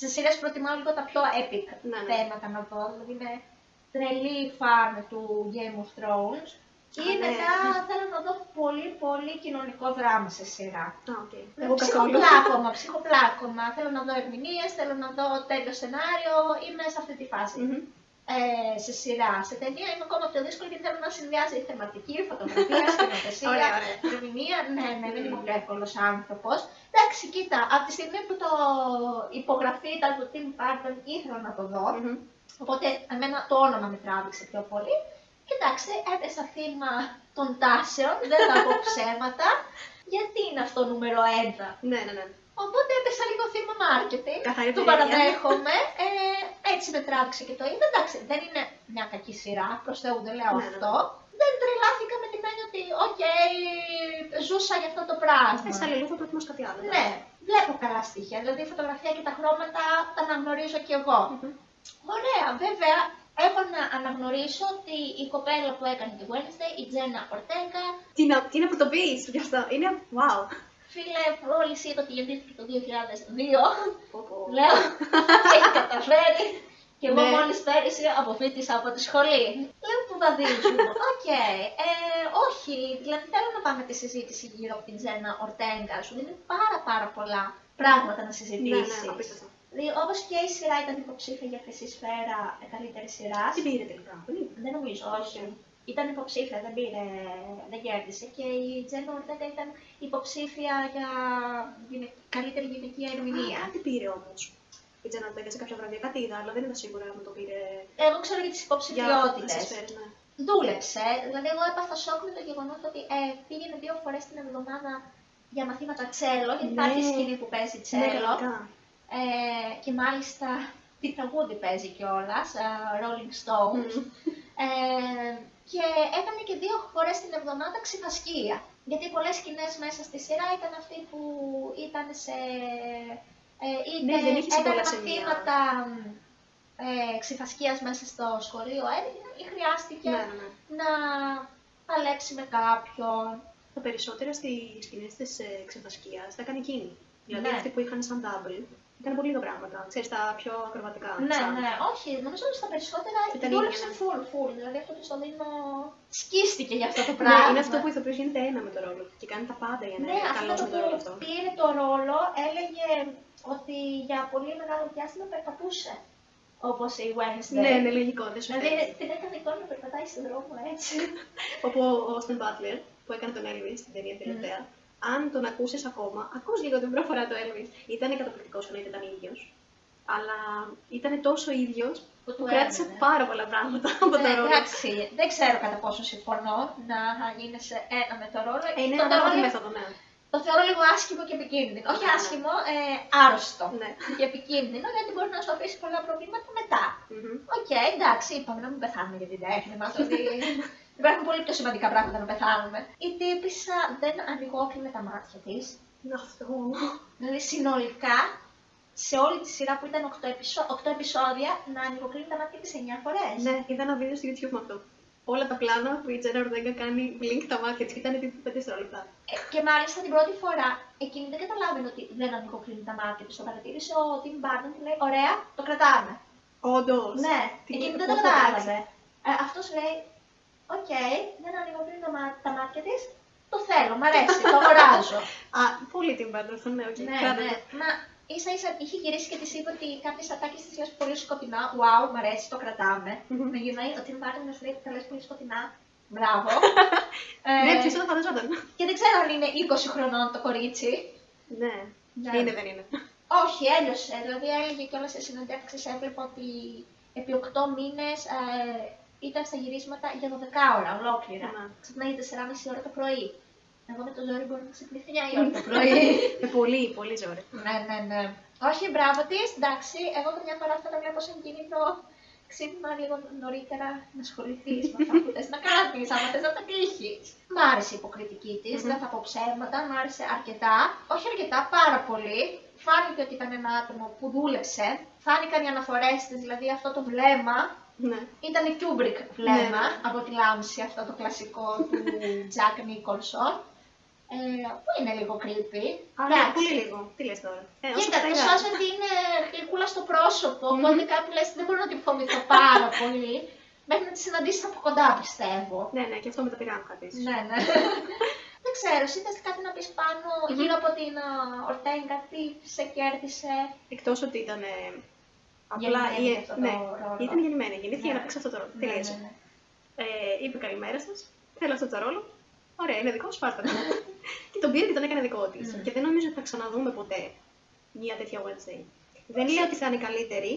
B: Σε σειρές προτιμάω λίγο τα πιο epic
C: Ναι, ναι.
B: θέματα να δω. Δηλαδή είμαι τρελή fan του Game of Thrones. Ή
C: Α, ναι.
B: μετά θέλω να δω πολύ πολύ κοινωνικό δράμα σε σειρά.
C: Α, οκ. Εγώ καθόλου.
B: Ψυχοπλάκωμα, ψυχοπλάκωμα. Θέλω να δω ερμηνείες, θέλω να δω τέλειο σενάριο. Είμαι σε αυτή τη φάση.
C: Μμμ.
B: Ε, σε σειρά. Σε ταινία είμαι ακόμα πιο δύσκολη γιατί θέλω να συνδυάζει θεματική, φωτογραφία, σκηνοθεσία,
C: Ωραία, ωραία.
B: ερμηνεία. Ναι, ναι, δεν είμαι
C: Μμμ.
B: πιο εύκολος άνθρωπος. Εντάξει, κοίτα, από τη στιγμή που το υπογραφή ήταν το Tim Burton ήθελα να το δω.
C: Μμμ.
B: Οπότε εμένα το όνομα με τράβηξε πιο πολύ. Κοίταξε, έπεσα θύμα των τάσεων, δεν θα πω ψέματα. Γιατί είναι αυτό νούμερο 1.
C: Ναι, ναι, ναι.
B: Οπότε έπεσα λίγο θύμα marketing.
C: Καθαρή
B: Το
C: εταιρεία.
B: παραδέχομαι. Ε, έτσι με τράβηξε και το είδα. Εντάξει, δεν είναι μια κακή σειρά, προς Θεού δεν λέω
C: Ναι, ναι,
B: αυτό. Δεν τρελάθηκα με την έννοια ότι, οκ, ζούσα για αυτό το πράγμα.
C: Ε, σε αλληνού θα προτιμούσα κάτι άλλο.
B: Ναι, βλέπω καλά στοιχεία. Δηλαδή η φωτογραφία και τα χρώματα τα αναγνωρίζω κι εγώ.
C: Μμμ.
B: Ωραία, βέβαια. Έχω να αναγνωρίσω ότι η κοπέλα που έκανε τη Wednesday, η Τζένα Ορτέγκα,
C: Τι να, τι να πρωτοπείς γι' αυτό; Είναι wow.
B: φίλε, όλο είπα ότι γεννήθηκε το 2002.
C: Πω, πω.
B: Λέω, έχει καταφέρει. Και εγώ
C: Ναι.
B: μόλις πέρυσι αποφοίτησα από τη σχολή. Λέω πού βαδίζουμε. Οκ. Ε, όχι, δηλαδή θέλω να πάμε τη συζήτηση γύρω από την Τζένα Ορτέγκα. Σου δίνει πάρα πάρα πολλά πράγματα να
C: Ναι,
B: συζητήσεις.
C: ναι, απίστευτο.
B: Δηλαδή, όπως και η σειρά ήταν υποψήφια για χρυσή σφαίρα ε, καλύτερη σειρά.
C: Τι πήρε τελικά, δεν είναι.
B: Δεν νομίζω, όχι. Ήταν υποψήφια, δεν πήρε, δεν κέρδισε. Και η Τζένα Ορτέγκα ήταν υποψήφια για γυναι... καλύτερη γυναικεία ερμηνεία.
C: Α, Κάτι πήρε όμως. Η Τζένα Ορτέγκα σε κάποια βραδιά, κάτι είδα, αλλά δεν είμαι σίγουρα αν το πήρε.
B: Εγώ ξέρω για τις
C: Για
B: υποψηφιότητες.
C: τις σφαίρες, ναι.
B: Δούλεψε. Δηλαδή, εγώ έπαθα σοκ με το γεγονός ότι ε, πήγαινε δύο φορές την εβδομάδα για μαθήματα τσέλο, γιατί
C: Ναι.
B: υπάρχει σκηνή που παίζει
C: Ναι,
B: τσέλο.
C: κανονικά.
B: Ε, και μάλιστα τι τραγούδι παίζει κιόλας, Rolling Stones.
C: Μμμ.
B: Ε, και έκανε και δύο φορές την εβδομάδα ξυφασκία. Γιατί πολλές σκηνές μέσα στη σειρά ήταν αυτοί που ήταν σε. Ε, είτε
C: Ναι, δεν είχες σε
B: έκανε
C: πολλά σημεία.
B: μαθήματα ε, ξυφασκίας μέσα στο σχολείο έδινε ή χρειάστηκε
C: Ναι, ναι, ναι.
B: να παλέψει με κάποιον.
C: Τα περισσότερα στις σκηνές της ξεφασκία τα έκανε εκείνη. Δηλαδή
B: Ναι.
C: αυτοί που είχαν σαν double ήταν πολύ λίγα πράγματα. Ξέρεις τα πιο ακροβατικά.
B: Ναι,
C: σαν.
B: ναι, όχι, νομίζω ότι στα περισσότερα
C: Ήταν
B: δούλεψε
C: ίδια, ναι.
B: full, full. Δηλαδή αυτό το στο δίνω σκίστηκε για αυτό το
C: Ναι,
B: πράγμα.
C: είναι αυτό που ο ηθοποιός γίνεται ένα με το ρόλο του και κάνει τα πάντα για να
B: Ναι,
C: είναι
B: αυτό
C: καλός με το ρόλο αυτό.
B: που πήρε το ρόλο έλεγε ότι για πολύ μεγάλο διάστημα περπατούσε. Όπως η Wednesday.
C: Ναι, ναι, λογικό, δεν σου
B: Δηλαδή
C: φαίνεται.
B: την έκανε εικόνα να περπατάει στον δρόμο έτσι.
C: Όπου ο Austin Butler που έκανε τον Elvis στην ταινία τελευταία, αν τον ακούσεις ακόμα, ακούς λίγο την πρώτη φορά το Elvis. Ήταν καταπληκτικός εννοείται ήταν ίδιος. Αλλά ήταν τόσο ίδιος
B: Που
C: που
B: του
C: κράτησε
B: έμεινε.
C: πάρα πολλά πράγματα από
B: Ναι,
C: τον ρόλο.
B: εντάξει, δεν ξέρω κατά πόσο συμφωνώ να γίνει σε ένα με το ρόλο.
C: Ε, είναι
B: το,
C: ανάλογα τη
B: θεωρώ,
C: μέθοδο, ναι.
B: το θεωρώ λίγο άσχημο και επικίνδυνο. Όχι
C: Ναι, ναι.
B: άσχημο, ε, άρρωστο.
C: ναι.
B: Και επικίνδυνο γιατί μπορεί να σου αφήσει πολλά προβλήματα μετά.
C: Μμμ.
B: Οκ, εντάξει, είπαμε να μην πεθάνουμε για την τέχνη μας. Ότι Υπάρχουν πολύ πιο σημαντικά πράγματα να πεθάνουμε. Η τύπισσα δεν ανοιγόκλεινε τα μάτια της.
C: Αυτό.
B: Δηλαδή συνολικά σε όλη τη σειρά που ήταν 8, επεισο... 8 επεισόδια να ανοιγοκλείνει τα μάτια της 9 φορές.
C: Ναι, είδα ένα βίντεο στο YouTube με αυτό. Όλα τα πλάνα που η Τζένα Ορτέγκα κάνει blink τα μάτια της και ήταν τύπου 5 δευτερόλεπτα.
B: Ε, και μάλιστα την πρώτη φορά εκείνη δεν καταλάβαινε ότι δεν ανοιγοκλείνει τα μάτια της. Το παρατήρησε ο Tim Burton και λέει: Ωραία, το κρατάμε.
C: Όντως.
B: Ναι,
C: Τι-
B: εκείνη δεν
C: πώς
B: το
C: θα
B: κατάλαβε. Ε, Αυτός λέει: Οκ, δεν ανοιγοκλείνει τα, μά- τα μάτια της. Το θέλω, μ' αρέσει, το αγοράζω.
C: Α, πολύ την πάντα αυτό, ναι, οκ.
B: ναι,
C: κράτα
B: ναι.
C: το.
B: Μα ίσα ίσα είχε γυρίσει και της είπε ότι κάποιες ατάκες τις λες πολύ σκοτεινά. Wow, μ' αρέσει, το κρατάμε.
C: Μμμ.
B: Να γυρνάει ο Tim Burton να σου λέει: Τα λες πολύ σκοτεινά. Μπράβο. ε,
C: Ναι, ποιος θα το φανταζόταν.
B: και δεν ξέρω αν είναι 20 χρονών το κορίτσι.
C: Ναι.
B: Ναι.
C: Είναι, δεν είναι.
B: Όχι, έλειωσε. Δηλαδή έλεγε κιόλας σε συνεντεύξει, έβλεπα ότι επί 8 μήνες ε, ήταν στα γυρίσματα για 12 ώρα ολόκληρα.
C: Ναι.
B: Ξυπνάει 4,5 ώρα το πρωί. Εγώ με το ζόρι μπορώ να ξυπνήσω 9 ώρα το πρωί.
C: Ε, πολύ, πολύ ζόρι.
B: ναι, ναι, ναι. Όχι, μπράβο της, εντάξει. Εγώ καμιά φορά θα τα βλέπω σαν κίνητρο. Ξύπνα λίγο νωρίτερα να ασχοληθείς με αυτά που θες να κάνεις, άμα θες να τα τύχει. Μ' άρεσε η υποκριτική της,
C: Μμμ.
B: δεν θα πω ψέματα, μ' άρεσε αρκετά. Όχι αρκετά, πάρα πολύ. Φάνηκε ότι ήταν ένα άτομο που δούλεψε. Φάνηκαν οι αναφορές της, δηλαδή αυτό το βλέμμα.
C: Ναι.
B: Ήταν Kubrick βλέμμα
C: Ναι, ναι.
B: από τη λάμψη, αυτό το κλασικό του Jack Nicholson. Ε, που είναι λίγο creepy.
C: Αλλά
B: Εντάξει.
C: πολύ λίγο. Τι λες τώρα; Ε, όσο
B: Κοίτα, το
C: πετάει
B: σώζει ότι είναι γλυκούλας στο πρόσωπο,
C: Μμμ.
B: οπότε κάπου λες δεν μπορώ να την φοβηθώ πάρα πολύ. Μέχρι να τη συναντήσεις από κοντά, πιστεύω.
C: Ναι, ναι, και αυτό με τα πηγάνα της.
B: Ναι, ναι. δεν ξέρω, εσύ θες κάτι να πεις πάνω
C: Μμμ.
B: γύρω από την Ορτέγκα, τι σε κέρδισε;
C: Εκτός ότι ήταν. Ε, Απλά
B: Γεννημένη
C: η-
B: για αυτό το
C: ναι,
B: ρόλο.
C: ήταν γεννημένη. Γεννήθηκε για
B: Ναι.
C: να παίξει αυτό το ρόλο.
B: Ναι,
C: Τελείωσε.
B: ναι, ναι.
C: Ε, είπε καλημέρα σας. Θέλω αυτό το ρόλο. Ωραία, είναι δικό σου πάρτα. και τον πήρε και τον έκανε δικό της.
B: Μμμ.
C: Και δεν νομίζω ότι θα ξαναδούμε ποτέ μια τέτοια Wednesday. Δεν λέω ότι θα είναι καλύτερη,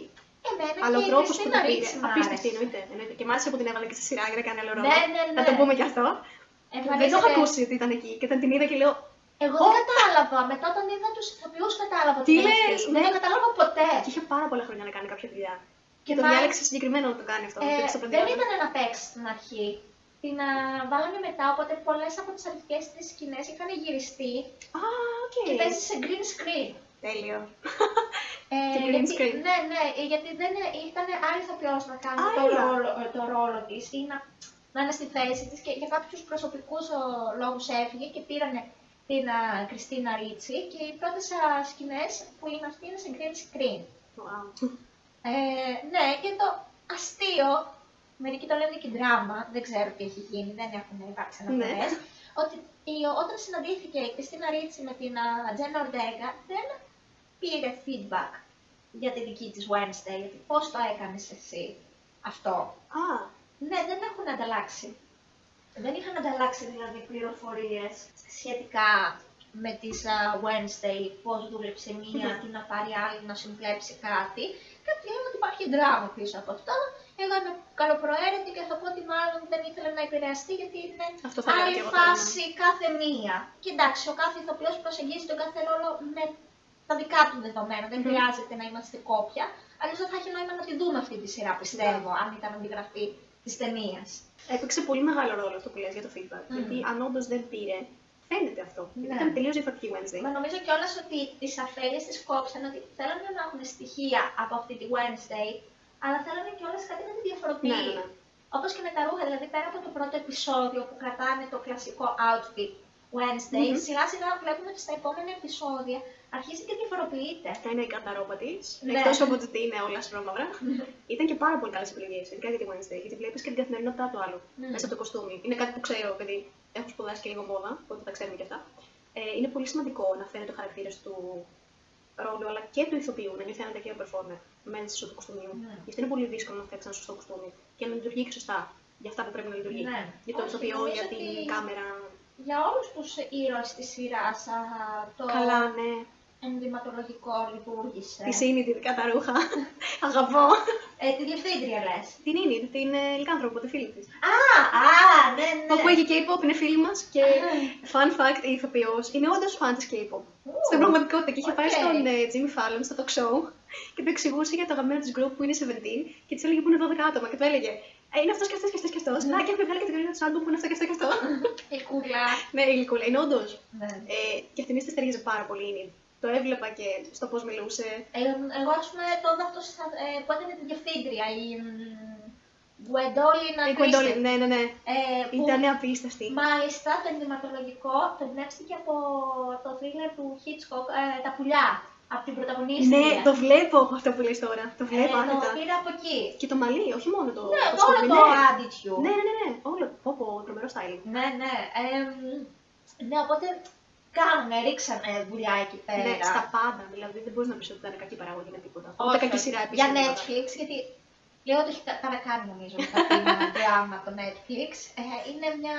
B: Εμένα
C: αλλά ο
B: και η
C: τρόπο που
B: Κριστίνα
C: το πήρε.
B: Ρίτσι μ'
C: Απίστευτη
B: άρεσε.
C: εννοείται, εννοείται. Και μ' άρεσε που την έβαλε και στη σειρά για να κάνει άλλο ρόλο.
B: Ναι, ναι,
C: Να το
B: ναι.
C: πούμε κι αυτό.
B: Εμφανίζεται-
C: Δεν το είχα ακούσει ότι ήταν εκεί και όταν την είδα και λέω.
B: Εγώ δεν κατάλαβα. Μετά όταν είδα τους ηθοποιούς, κατάλαβα
C: Τι
B: ότι είναι
C: λες,
B: αυτή.
C: ναι.
B: Δεν το κατάλαβα ποτέ.
C: Και είχε πάρα πολλά χρόνια να κάνει κάποια δουλειά. Και
B: Και
C: το
B: μα-
C: διάλεξε συγκεκριμένο να το κάνει αυτό.
B: Ε,
C: το έπαιξε στο
B: δεν
C: προδιάγραφο.
B: ήταν να παίξει στην αρχή. Την α, βάλαμε μετά, οπότε πολλές από τις αρχικέ της σκηνές είχαν γυριστεί
C: Α, οκ.
B: και παίζει σε green screen.
C: Τέλειο.
B: Ε,
C: Και green
B: γιατί,
C: screen.
B: Ναι, ναι, ε, γιατί δεν ήταν άλλη ηθοποιός να κάνει το
C: Άλλα.
B: ρόλο, ε, το ρόλο της ή να, να είναι στη θέση της και για κάποιους προσωπικούς λόγους έφυγε και πήραν την α, Κριστίνα Ρίτσι και οι πρώτες σκηνές που είναι αυτή είναι σε green screen.
C: Wow.
B: Ε, ναι, και το αστείο, μερικοί το λένε και δράμα, δεν ξέρω τι έχει γίνει, δεν έχουν υπάρξει αναφορές, ότι η, όταν συναντήθηκε η Κριστίνα Ρίτσι με την Τζένα Ορντέγκα, δεν πήρε feedback για τη δική της Wednesday, γιατί πώς το έκανες εσύ αυτό.
C: Α,
B: Ναι, δεν έχουν ανταλλάξει. Δεν είχαν ανταλλάξει δηλαδή πληροφορίες σχετικά με τις α, Wednesday, πώς δούλεψε μία,
C: Μμμ.
B: τι να πάρει άλλη, να συμπλέψει κάτι. Κάποιοι λένε ότι υπάρχει δράμα πίσω από αυτό. Εγώ είμαι καλοπροαίρετη και θα πω ότι μάλλον δεν ήθελε να επηρεαστεί γιατί είναι
C: Αυτό θα έλεγα
B: άλλη
C: και εγώ
B: φάση κάθε μία. Και εντάξει, ο κάθε ηθοποιός προσεγγίζει τον κάθε ρόλο με τα δικά του δεδομένα. Δεν
C: Μμμ.
B: χρειάζεται να είμαστε κόπια. Αλλιώς δεν θα έχει νόημα να τη δούμε αυτή τη σειρά, πιστεύω, αν ήταν αντιγραφή της ταινίας.
C: έπαιξε πολύ μεγάλο ρόλο αυτό που λες για το feedback.
B: Μμμ.
C: Γιατί αν όντως δεν πήρε, φαίνεται αυτό. Γιατί
B: Ναι.
C: ήταν τελείως διαφορετική Wednesday.
B: Μα νομίζω κιόλας ότι τις αφέλειες τη κόψαν ότι θέλανε να έχουν στοιχεία από αυτή τη Wednesday, αλλά θέλανε κιόλας κάτι να τη διαφοροποιεί.
C: Ναι, ναι, ναι.
B: Όπως και με τα ρούχα, δηλαδή πέρα από το πρώτο επεισόδιο που κρατάνε το κλασικό outfit Wednesday,
C: Μμμ.
B: σιγά σιγά βλέπουμε ότι στα επόμενα επεισόδια αρχίζει και διαφοροποιείται.
C: Είναι η καρταρόπα τη.
B: Ναι.
C: Εκτός από το ότι είναι όλα σπρώμαυρα. ήταν και πάρα πολύ καλές επιλογές, ειδικά για τη Wednesday. Γιατί βλέπεις και την καθημερινότητά του άλλου
B: Ναι.
C: μέσα από το κοστούμι. Είναι κάτι που ξέρω, επειδή έχω σπουδάσει και λίγο μόδα, οπότε τα ξέρουμε και αυτά. Ε, είναι πολύ σημαντικό να φαίνεται ο χαρακτήρα του ρόλου, αλλά και του ηθοποιού, να νιώθει άνετα και ο performer μέσα στο κοστούμι.
B: Ναι.
C: Γιατί είναι πολύ δύσκολο να φτιάξεις ένα σωστό κοστούμι και να λειτουργεί και σωστά για αυτά που πρέπει να λειτουργεί.
B: Ναι.
C: Για το
B: Όχι,
C: ηθοποιό,
B: νομίζω
C: για την
B: ότι-
C: κάμερα.
B: Για όλους τους ήρωες της σειράς, το
C: Καλά, ναι.
B: Ενδυματολογικό λειτουργήσε.
C: Τη είναι ειδικά τα ρούχα. Αγαπώ.
B: Ε, τη διευθύντρια λες.
C: Την είναι, την ε, Λικάνθρωπο, τη φίλη της.
B: Α, α, ναι, ναι.
C: Που ακούγει K-pop, είναι φίλη μας και
B: Α.
C: fun fact, η ηθοποιός είναι όντως fan της K-pop. Στην πραγματικότητα και είχε πάει
B: οκ.
C: στον ε, Jimmy Fallon στο talk show και του εξηγούσε για το αγαπημένο της group που είναι 17 και της έλεγε που είναι 12 άτομα και του έλεγε Ε, είναι αυτός και αυτός και αυτός και αυτός. Να και έχουμε βγάλει κατηγορία του άλμπουμ που είναι αυτό και αυτό και αυτό.
B: Η γλυκούλα.
C: ναι, η γλυκούλα. Είναι όντως.
B: Ναι.
C: Ε, και αυτήν της ταίριαζε πάρα πολύ. Είναι. Το έβλεπα και στο πώς μιλούσε.
B: Ε, εγώ, ας πούμε, το είδα αυτό στα- ε, που έκανε την διευθύντρια, η Γκουέντολιν
C: Η Γκουέντολιν, ναι, ναι, ναι.
B: Ε, που
C: Ήταν απίσταστη.
B: μάλιστα το ενδυματολογικό το εμπνεύστηκε από το thriller του Hitchcock, ε, Τα πουλιά, από την πρωταγωνίστρια.
C: Ναι, το βλέπω αυτό που λες τώρα. Το
B: ε,
C: βλέπω
B: το
C: άνετα.
B: πήρα από εκεί.
C: Και το μαλλί, όχι μόνο το.
B: Ναι,
C: το
B: το όλο
C: σκουλί,
B: το
C: ναι.
B: attitude.
C: Ναι, ναι, ναι, ναι. Όλο. Πω, πω, τρομερό styling.
B: Ναι, ναι. εμ, ναι, οπότε κάνανε, ρίξανε δουλειά εκεί πέρα.
C: Ναι, στα πάντα. Δηλαδή δεν μπορείς να πεις ότι ήταν κακή παραγωγή με τίποτα.
B: Όχι,
C: Ούτε κακή
B: όχι.
C: σειρά επίση.
B: Για Netflix, γιατί λέω ότι έχει κα- παρακάνει νομίζω με τα teen drama το Netflix. Ε, είναι μια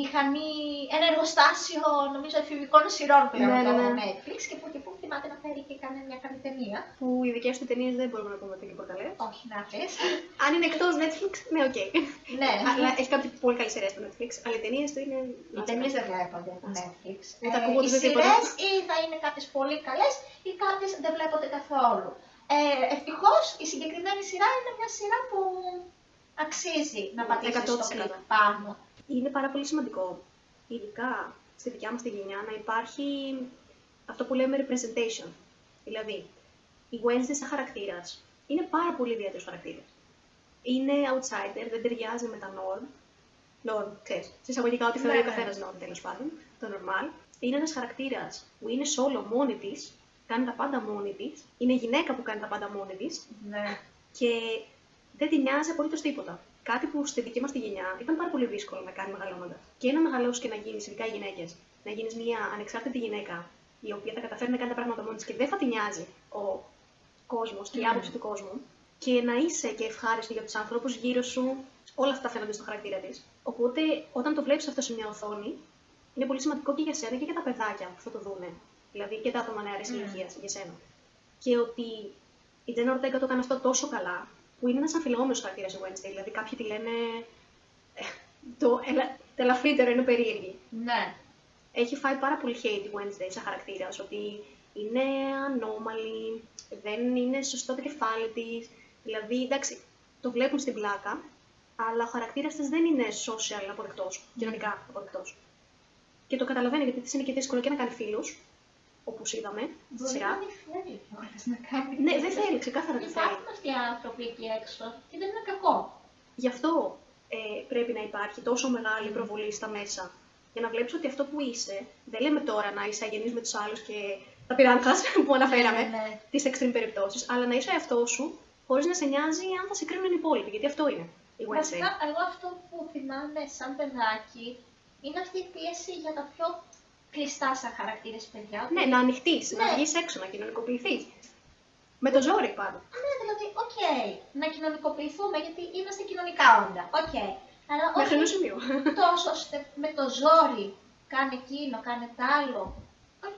B: μηχανή, ένα εργοστάσιο νομίζω εφηβικών σειρών πλέον
C: Ναι, ναι,
B: το
C: ναι.
B: Netflix και που και που θυμάται να φέρει και κάνει μια καλή ταινία.
C: Που οι δικές του ταινίες δεν μπορούμε να πούμε ότι είναι πορταλέ.
B: Όχι να πες.
C: Αν είναι εκτός Netflix, ναι, οκ.
B: ναι,
C: Αλλά έχει κάποια πολύ καλή σειρά στο Netflix. Αλλά οι ταινίες του είναι.
B: οι ταινίες δεν βλέπονται από Netflix.
C: Ούτε
B: Ε,
C: ακούγονται
B: οι
C: ούτε τίποτα.
B: σειρές ή θα είναι κάποιες πολύ καλές ή κάποιες δεν βλέπονται καθόλου. Ε, ευτυχώς η συγκεκριμένη σειρά είναι μια σειρά που αξίζει να πατήσεις στο
C: 100%.
B: κλικ πάνω.
C: Είναι πάρα πολύ σημαντικό, ειδικά στη δικιά μας τη γενιά, να υπάρχει αυτό που λέμε representation. Δηλαδή, η Wednesday σαν χαρακτήρας είναι πάρα πολύ ιδιαίτερος χαρακτήρας. Είναι outsider, δεν ταιριάζει με τα norm. Norm, ξέρεις, σε εισαγωγικά ό,τι θεωρεί
B: Ναι,
C: ο
B: ναι.
C: καθένας norm τέλος πάντων, το normal. Είναι ένας χαρακτήρας που είναι solo μόνη της, κάνει τα πάντα μόνη της, είναι γυναίκα που κάνει τα πάντα μόνη της,
B: Ναι.
C: και δεν την νοιάζει απολύτως τίποτα. Κάτι που στη δική μας τη γενιά ήταν πάρα πολύ δύσκολο να κάνει μεγαλώνοντας. Και να μεγαλώσεις και να γίνεις, ειδικά οι γυναίκες, να γίνεις μια ανεξάρτητη γυναίκα, η οποία θα καταφέρει να κάνει τα πράγματα μόνη της και δεν θα την νοιάζει ο κόσμος και η
B: Μμμ.
C: άποψη του κόσμου. Και να είσαι και ευχάριστο για τους ανθρώπους γύρω σου, όλα αυτά φαίνονται στο χαρακτήρα της. Οπότε, όταν το βλέπεις αυτό σε μια οθόνη, είναι πολύ σημαντικό και για σένα και για τα παιδάκια που θα το δούνε. Δηλαδή και τα άτομα νεαρής
B: Μμ.
C: ηλικίας για σένα. Και ότι η Τζένα Ορτέγκα το έκανε αυτό τόσο καλά, που είναι ένας αμφιλεγόμενος χαρακτήρας η Wednesday. Δηλαδή, κάποιοι τη λένε. ε, το, ελα, το ελαφρύτερο είναι περίεργη.
B: Ναι.
C: Έχει φάει πάρα πολύ hate η Wednesday σαν χαρακτήρα, ότι είναι ανώμαλη, δεν είναι σωστό το κεφάλι της. Δηλαδή, εντάξει, το βλέπουν στην πλάκα, αλλά ο χαρακτήρας της δεν είναι social αποδεκτός, κοινωνικά αποδεκτός. Και το καταλαβαίνει γιατί της είναι και δύσκολο και να κάνει φίλους, όπως είδαμε στη
B: Μπορεί
C: σειρά.
B: να μην θέλει κιόλας να κάνει.
C: Ναι, δεν θέλει, ξεκάθαρα δεν θέλει.
B: Υπάρχουν αυτοί οι άνθρωποι εκεί έξω και δεν είναι κακό.
C: Γι' αυτό ε, πρέπει να υπάρχει τόσο μεγάλη προβολή στα μέσα. Για να βλέπεις ότι αυτό που είσαι, δεν λέμε τώρα να είσαι αγενής με τους άλλους και τα πιράνχας που αναφέραμε,
B: Ναι, ναι.
C: τις extreme περιπτώσεις, αλλά να είσαι ο εαυτός σου χωρίς να σε νοιάζει αν θα σε κρίνουν οι υπόλοιποι. Γιατί αυτό είναι η Wednesday.
B: Βασικά, εγώ αυτό που θυμάμαι σαν παιδάκι είναι αυτή η πίεση για τα πιο κλειστά σαν χαρακτήρες παιδιά.
C: Ναι, να ανοιχτείς, να
B: Ναι.
C: βγεις έξω, να κοινωνικοποιηθείς. Με το ζόρι πάντα.
B: Ναι, δηλαδή, οκ, να κοινωνικοποιηθούμε γιατί είμαστε κοινωνικά όντα. Οκ. Αλλά
C: Μέχρι ενός
B: όχι
C: σημείου.
B: τόσο ώστε με το ζόρι κάνε εκείνο, κάνε τ' άλλο.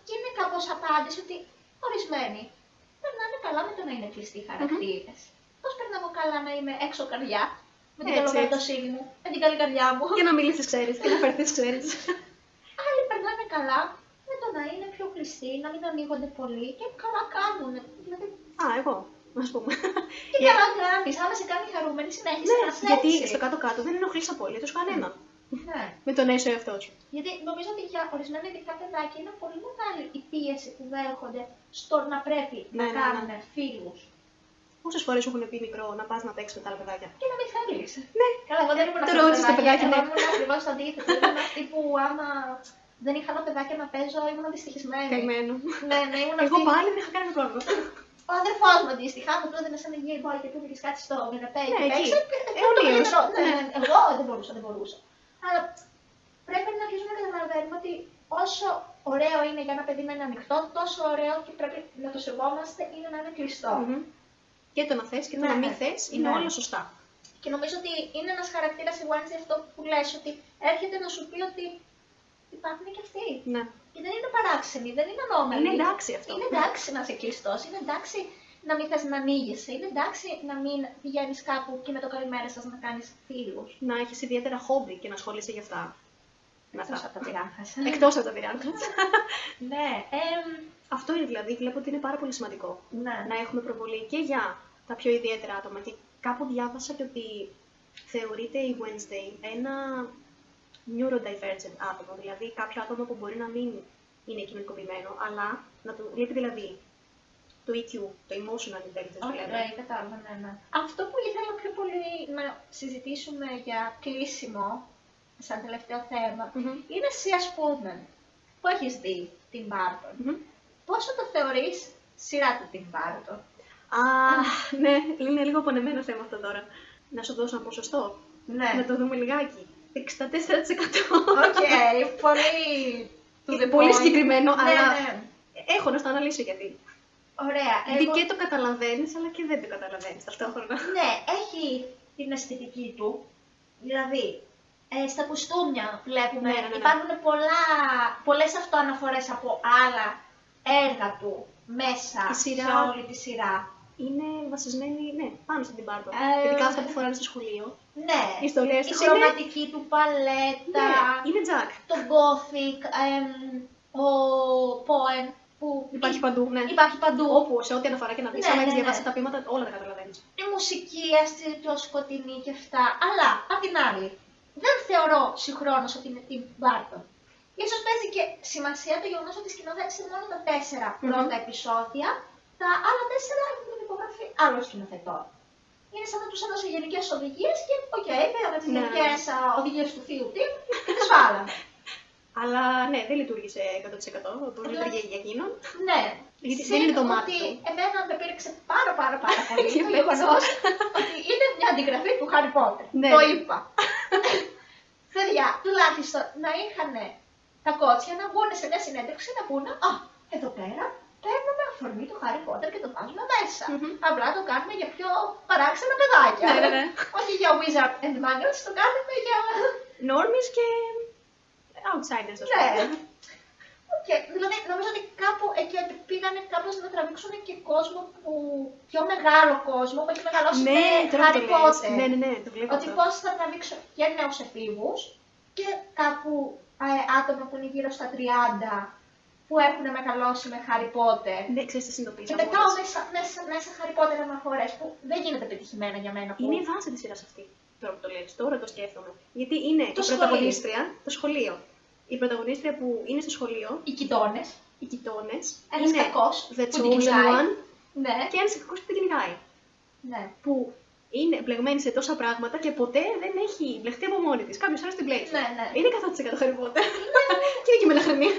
B: Και είναι κάπως απάντηση ότι ορισμένοι περνάνε καλά με το να είναι κλειστοί χαρακτήρες. Πώς περνάω καλά να είμαι έξω καρδιά, με την
C: Έτσι,
B: καλομετωσύνη μου, με την καλή καρδιά μου.
C: Για να μιλήσει, ξέρεις, και να φερθείς, ξέρεις.
B: Άλλοι περνάνε καλά με το να είναι πιο κλειστοί, να μην ανοίγονται πολύ και καλά κάνουν. Δηλαδή,
C: Α, εγώ, ας πούμε.
B: τι
C: Για-
B: καλά κάνεις, άμα σε κάνει χαρούμενη, συνέχισε
C: Ναι,
B: να είσαι
C: γιατί
B: έτσι.
C: στο κάτω-κάτω δεν ενοχλείς απολύτως κανένα.
B: Ναι.
C: Με το να είσαι ο εαυτό σου.
B: Γιατί νομίζω ότι για ορισμένα ειδικά παιδάκια είναι πολύ μεγάλη η πίεση που δέχονται στο να πρέπει
C: Ναι,
B: να
C: ναι, ναι.
B: κάνουν φίλους.
C: Πόσες φορές σου έχουν πει μικρό να πας να παίξεις με τα άλλα παιδάκια;
B: Και να μην θέλεις.
C: Ναι,
B: Καλά, εγώ δεν ήμουν
C: Το
B: αυτό
C: ρώτησε το παιδάκι, ναι.
B: Εγώ ήμουν ακριβώς το αντίθετο. Ήμουν αυτή που άμα δεν είχα άλλα παιδάκια να παίζω, ήμουν δυστυχισμένη.
C: καημένο.
B: Ναι, ναι, ήμουν
C: Εγώ
B: αυτή.
C: πάλι δεν είχα κανένα πρόβλημα.
B: Ο αδερφό μου αντίστοιχα, μου πρότεινε σαν Game Boy και του έλεγε κάτι στο μηναπέ
C: Ναι,
B: και
C: εκεί.
B: παίξε.
C: Αιωνίως.
B: Ναι, ναι, ναι. Εγώ δεν μπορούσα, δεν μπορούσα. Αλλά πρέπει να αρχίσουμε να καταλαβαίνουμε ότι όσο ωραίο είναι για ένα παιδί να είναι ανοιχτό, τόσο ωραίο και πρέπει να το σεβόμαστε είναι να είναι κλειστό.
C: Μμμ. Και το να θε και το
B: Ναι,
C: να μην
B: ναι.
C: θε είναι
B: Ναι.
C: όλα σωστά.
B: Και νομίζω ότι είναι ένα χαρακτήρα η Wednesday αυτό που λες, ότι έρχεται να σου πει ότι υπάρχουν και αυτοί.
C: Ναι.
B: Και δεν είναι παράξενοι, δεν είναι ανώμαλοι.
C: Είναι εντάξει αυτό.
B: Είναι εντάξει να είσαι κλειστός, είναι εντάξει να μην θες να ανοίγεσαι, είναι εντάξει να μην πηγαίνεις κάπου και με το καλημέρα σας να κάνεις φίλους.
C: Να έχεις ιδιαίτερα χόμπι και να ασχολείσαι γι' αυτά. Με
B: Εκτός
C: αυτά.
B: από τα πειράχα.
C: Εκτός από τα πειράγματα.
B: ναι, εμ,
C: Αυτό είναι δηλαδή, βλέπω ότι είναι πάρα πολύ σημαντικό.
B: ναι.
C: Να έχουμε προβολή και για τα πιο ιδιαίτερα άτομα. Και κάπου διάβασα και ότι θεωρείται η Wednesday ένα neurodivergent άτομο, δηλαδή κάποιο άτομο που μπορεί να μην είναι κοινωνικοποιημένο, αλλά να του λείπει δηλαδή το EQ, το emotional intelligence που
B: Όχι,
C: λέμε.
B: ναι, κατάλαβα, ναι, ναι. Αυτό που ήθελα πιο πολύ να συζητήσουμε για κλείσιμο, σαν τελευταίο θέμα,
C: Μμμ.
B: είναι εσύ, ας πούμε, που έχεις δει την Barton.
C: Μμμ.
B: Πόσο το θεωρείς σειρά του την Barton.
C: Α, ναι, είναι λίγο πονεμένο θέμα αυτό τώρα. Να σου δώσω ένα ποσοστό.
B: Ναι.
C: Να το δούμε λιγάκι. 64%.
B: Οκ, πολύ... to the
C: Πολύ
B: point.
C: συγκεκριμένο,
B: Ναι,
C: αλλά
B: ναι.
C: έχω να στο αναλύσω γιατί.
B: Ωραία.
C: Γιατί
B: Εγώ-
C: και το καταλαβαίνεις, αλλά και δεν το καταλαβαίνεις ταυτόχρονα.
B: Ναι, έχει την αισθητική του. Δηλαδή, ε, στα κουστούμια βλέπουμε,
C: Ναι, ναι, ναι.
B: υπάρχουν πολλά, πολλές αυτοαναφορές από άλλα έργα του μέσα
C: Η σειρά-
B: σε όλη τη σειρά.
C: Είναι βασισμένη, ναι, πάνω στην Barbara.
B: Ε,
C: Ειδικά αυτά που φοράνε στο σχολείο.
B: Ναι,
C: Οι στολές
B: η
C: τους είναι-
B: χρωματική του παλέτα,
C: Ναι, είναι Jack.
B: το gothic, εμ, ο poem που
C: Υπάρχει παντού, ναι.
B: υπάρχει παντού.
C: Όπου σε ό,τι αναφορά και να δεις,
B: Ναι,
C: άμα
B: ναι,
C: έχεις
B: ναι.
C: διαβάσει τα ποίηματα, όλα τα καταλαβαίνεις.
B: η μουσική έστειλε πιο σκοτεινή και αυτά. Αλλά, απ' την άλλη, δεν θεωρώ συγχρόνως ότι είναι την Barton. Ίσως παίζει και σημασία το γεγονός ότι σκηνοθέτησε μόνο τα τέσσερα
C: Μμμ.
B: πρώτα επεισόδια, τα άλλα τέσσερα έχουν την υπογραφή άλλων σκηνοθετών. Είναι σαν να τους έδωσε γενικές οδηγίες και, οκ, πήραμε τις
C: Ναι.
B: γενικές οδηγίες του θείου Tim και τις βάλαμε.
C: Αλλά ναι, δεν λειτούργησε 100% όπως
B: Ναι.
C: λειτουργεί για εκείνον.
B: ναι.
C: Γιατί
B: Συν
C: δεν είναι το μάτι
B: ότι
C: του.
B: εμένα με πείραξε πάρα πάρα πάρα πολύ
C: Τι
B: το
C: βλέπεις.
B: γεγονός ότι είναι μια αντιγραφή του Χάρι Πότερ.
C: Ναι.
B: Το είπα. Παιδιά, τουλάχιστον να είχαν τα κότσια να βγουν σε μια συνέντευξη να πούνε Α, εδώ πέρα παίρνουμε αφορμή του Χάρι Πότερ και το βάζουμε μέσα.
C: Μμμ.
B: Απλά το κάνουμε για πιο παράξενα παιδάκια.
C: Ναι, ναι, ναι.
B: Όχι για Wizard and Magnus, το κάνουμε για.
C: Normies και outsiders, ας
B: Ναι.
C: πούμε.
B: Και δηλαδή νομίζω ότι κάπου εκεί ότι πήγανε κάπως να τραβήξουν και κόσμο που. πιο μεγάλο κόσμο που έχει μεγαλώσει
C: Ναι,
B: με
C: τώρα
B: Harry
C: που το λες.
B: Potter.
C: Ναι, ναι, ναι, το βλέπω.
B: Ότι
C: αυτό.
B: πώς θα τραβήξω και νέους εφήβους και κάπου ε, άτομα που είναι γύρω στα 30 που έχουν μεγαλώσει με Harry Potter.
C: Ναι, ξέρεις τι συνειδητοποίησα.
B: Και πετάω μέσα, μέσα, μέσα Harry Potter αναφορές που δεν γίνεται πετυχημένα για μένα. Που...
C: Είναι η βάση της σειράς αυτή. Τώρα που το λες, τώρα το σκέφτομαι. Γιατί είναι
B: Το
C: η
B: σχολείο.
C: πρωταγωνίστρια, το σχολείο. Η πρωταγωνίστρια που είναι στο σχολείο,
B: Οι κοιτώνες.
C: οι κοιτώνες,
B: Ένας
C: είναι
B: κακός.
C: the
B: που την
C: chosen
B: κυνηγάει.
C: one
B: Ναι,
C: και ένας κακός που την κυνηγάει.
B: ναι.
C: Που είναι μπλεγμένη σε τόσα πράγματα και ποτέ δεν έχει μπλεχτεί από μόνη της. Κάποιος άλλος την μπλέξει.
B: Ναι, ναι.
C: Είναι 100% Harry Potter. και είναι και μελαχρινή.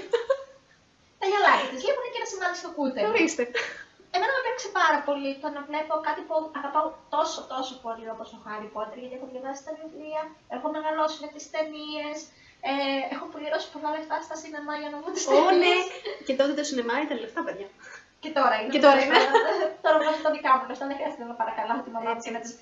B: Τα γυαλάκια τη λείπουν και ένα σημάδι στο κούτερ.
C: Ορίστε.
B: Εμένα με έπαιξε πάρα πολύ το να βλέπω κάτι που αγαπάω τόσο τόσο πολύ όπως ο Χάρι Πότερ, γιατί έχω διαβάσει τα βιβλία, έχω μεγαλώσει με τις ταινίες, ε, έχω πληρώσει πολλά λεφτά στα σινεμά για να δω τις
C: Ω, ναι.
B: ταινίες.
C: Και τότε το σινεμά ήταν λεφτά, παιδιά.
B: Και τώρα είναι.
C: Και τώρα είναι.
B: τώρα βγάζω τα δικά μου λεφτά, δεν χρειάζεται να παρακαλάω τη μαμά μου
C: Έτσι,
B: και να
C: έτσι.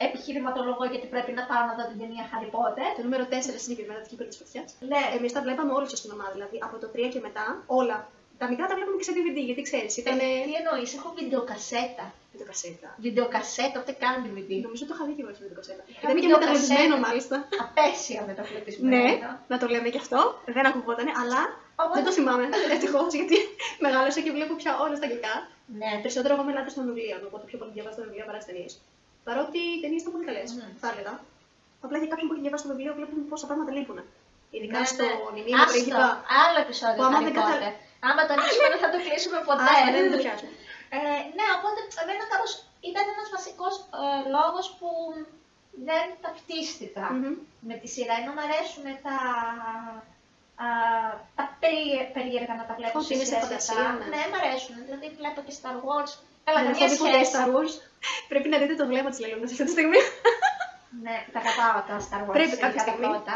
B: Της επιχειρηματολογώ γιατί πρέπει να πάω να δω την ταινία Χάρι Πότερ.
C: Το νούμερο 4 συγκεκριμένα της Κύπρη της Φωτιάς.
B: Ναι,
C: Εμείς τα βλέπαμε όλα στο σινεμά, δηλαδή από το 3 και μετά, όλα. Τα μικρά τα βλέπαμε και σε DVD, γιατί ξέρεις, ήταν.
B: Ε, τι εννοείς, έχω βιντεοκασέτα.
C: Με το κασέτα.
B: Βιντεοκασέτα, ούτε καν DVD.
C: Νομίζω το είχα δει και εγώ με το κασέτα.
B: Είχα
C: Ήταν και
B: βιντεοκασέτα.
C: μεταγλωτισμένο μάλιστα.
B: Απέσια με το φλετισμένο.
C: Ναι, να το λέμε και αυτό. Δεν ακουγόταν, αλλά
B: Οπότε-
C: δεν το θυμάμαι. Ευτυχώς, γιατί μεγάλωσα και βλέπω πια όλα στα αγγλικά.
B: Ναι,
C: Περισσότερο εγώ είμαι λάτρης των βιβλίων, οπότε πιο πολύ διαβάζω τα βιβλία παρά τι ταινίες. Παρότι οι ταινίες ήταν πολύ καλές,
B: Μμμ.
C: θα έλεγα. Απλά για κάποιον που έχει διαβάσει το βιβλίο βλέπουμε πόσα πράγματα λείπουν. Ειδικά
B: Ναι,
C: στο
B: ναι.
C: νημείο με
B: Άστο,
C: πρίγκιπα.
B: άλλο επεισόδιο
C: Που άμα
B: Harry
C: δεν κατα-
B: Potter. Άμα το ανοίξουμε δεν θα το κλείσουμε ποτέ.
C: Α, δεν το πιάσουμε.
B: Ε, ναι, οπότε εμένα κάπως ήταν ένας βασικός ε, λόγος που δεν ταυτίστηκα
C: Μμμ.
B: με τη σειρά. Ενώ μου αρέσουν τα, α, τα περί- περίεργα να τα βλέπω
C: Ότι είναι σε
B: σειρές
C: φαντασία,
B: αυτά.
C: ναι.
B: Ναι, μου αρέσουν. Δηλαδή βλέπω και Star Wars. Καλά,
C: Δεν
B: καμία
C: έχω δει ποτέ
B: σχέση.
C: Star Wars. Πρέπει να δείτε το βλέμμα της Λελούνα αυτή τη στιγμή.
B: Ναι, τα αγαπάω τα Star Wars.
C: Πρέπει
B: ειδικά
C: κάποια
B: τα
C: στιγμή.
B: πρώτα.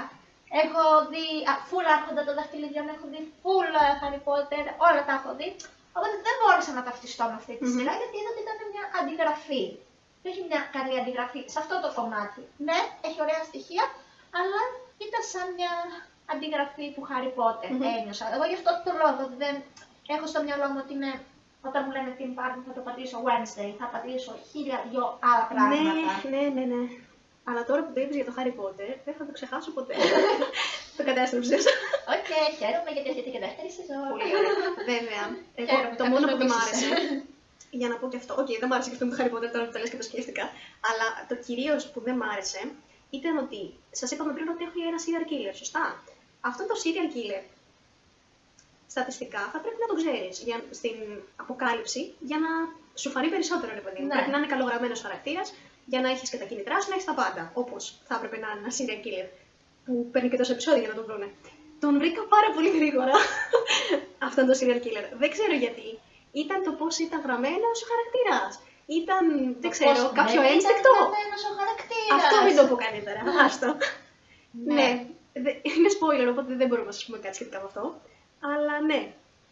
B: Έχω δει α, full άρχοντα των δαχτυλιδιών, έχω δει full ε, Harry Potter, όλα τα έχω δει. Οπότε δεν μπόρεσα να ταυτιστώ με αυτή τη
C: Μμμ.
B: σειρά γιατί είδα ότι ήταν μια αντιγραφή. Δεν έχει μια καλή αντιγραφή σε αυτό το κομμάτι. Ναι, έχει ωραία στοιχεία, αλλά ήταν σαν μια αντιγραφή του Harry Potter.
C: Μμμ.
B: Ένιωσα. Εγώ γι' αυτό το λόγο δεν έχω στο μυαλό μου ότι είναι όταν μου λένε Tim Burton θα το πατήσω Wednesday, θα πατήσω χίλια δυο άλλα πράγματα.
C: Ναι, ναι, ναι, ναι. Αλλά τώρα που το είπες για το Harry Potter, δεν θα το ξεχάσω ποτέ. το κατέστρεψες.
B: Οκ, χαίρομαι γιατί έρχεται και δεύτερη σεζόν.
C: Πολύ ωραία. Βέβαια. Εγώ
B: Χαίρομαι,
C: το
B: κάποιος
C: μόνο
B: με
C: που δεν μ'
B: βοήθησε.
C: άρεσε. Για να πω και αυτό. Οκ, δεν μ' άρεσε και αυτό με το Harry Potter τώρα που το λες και το σκέφτηκα. Αλλά το κυρίως που δεν μ' άρεσε ήταν ότι σας είπαμε πριν ότι έχει ένα serial killer, σωστά; Αυτό το serial killer στατιστικά θα πρέπει να το ξέρεις στην αποκάλυψη για να σου φανεί περισσότερο, ρε παιδί μου.
B: Ναι.
C: Πρέπει να είναι καλογραμμένος χαρακτήρας για να έχεις και τα κίνητρά σου, να έχεις τα πάντα. Όπως θα έπρεπε να είναι ένα serial killer που παίρνει και τόσα επεισόδια για να τον βρούνε. Τον βρήκα πάρα πολύ γρήγορα αυτόν τον serial killer. Δεν ξέρω γιατί. Ήταν το πώς ήταν γραμμένος ο χαρακτήρας. Ήταν, δεν ξέρω,
B: Πώς
C: κάποιο
B: δεν ήταν
C: ένστικτο.
B: γραμμένος ο χαρακτήρας.
C: Αυτό μην το πω καλύτερα. Άστο.
B: Ναι.
C: Ναι. Δε- Είναι spoiler, οπότε δεν μπορούμε να σας πούμε κάτι σχετικά με αυτό. Αλλά ναι.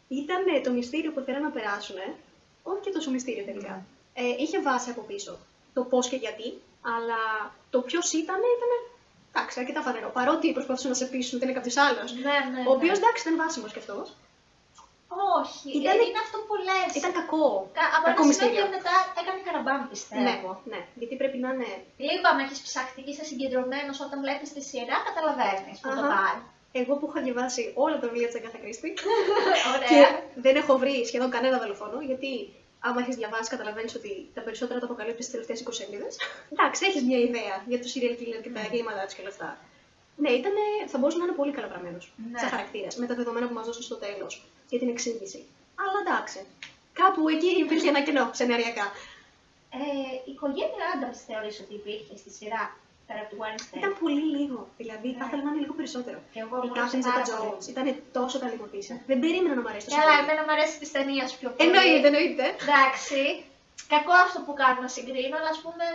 C: Ήταν το μυστήριο που θέλανε να περάσουν. Όχι και τόσο μυστήριο τελικά. Ε, είχε βάση από πίσω. Το πώς και γιατί. Αλλά το ποιος ήταν, ήταν. Εντάξει, αρκετά φανερό. Παρότι προσπαθούσαν να σε πείσουν ότι είναι κάποιος άλλος.
B: Ναι, ναι,
C: Ο οποίος
B: ναι.
C: εντάξει ήταν βάσιμος κι αυτός.
B: Όχι,
C: Ήταν-
B: είναι αυτό που λες.
C: Ήταν κακό.
B: Κα- Από
C: κακό
B: ένα σημείο
C: μυστήριο.
B: και μετά έκανε καραμπάμ,
C: Ναι,
B: πιστεύω.
C: ναι. Γιατί πρέπει να είναι.
B: Λίγο άμα έχεις ψαχτεί και είσαι συγκεντρωμένος όταν βλέπεις τη σειρά, καταλαβαίνεις που το
C: Αχα.
B: πάει.
C: Εγώ που έχω διαβάσει όλα τα βιβλία της Αγκάθα Κρίστη, Και
B: Ωραία.
C: δεν έχω βρει σχεδόν κανένα δολοφόνο, γιατί άμα έχεις διαβάσει, καταλαβαίνεις ότι τα περισσότερα τα αποκαλύπτεις στι τελευταίες 20 σελίδες. Εντάξει, έχει μια ιδέα για του serial killer και τα εγκλήματά του και όλα αυτά. Ναι, ήταν, θα μπορούσε να είναι πολύ καλογραμμένο
B: Ναι.
C: σαν χαρακτήρας με τα δεδομένα που μας δώσουν στο τέλος για την εξήγηση. Αλλά εντάξει. Κάπου εκεί υπήρχε ένα κενό σεναριακά.
B: Ε, η οικογένεια Άνταμς θεωρείς ότι υπήρχε στη σειρά; Πέρα από του Wednesday.
C: Ήταν πολύ λίγο. Δηλαδή, θα
B: Ναι.
C: ήθελα να είναι λίγο περισσότερο.
B: Και εγώ
C: Η
B: μου
C: Κάθριν
B: άρεσε πάρα
C: Ζετα
B: πολύ.
C: Jones ήταν τόσο ταλαιπωρήσα. Δεν περίμενα να μου αρέσει τόσο
B: Καλά,
C: πολύ.
B: εμένα μου αρέσει της ταινίας πιο πολύ.
C: Εννοείται, εννοείται.
B: Εντάξει. Κακό αυτό που κάνω να συγκρίνω, αλλά ας πούμε.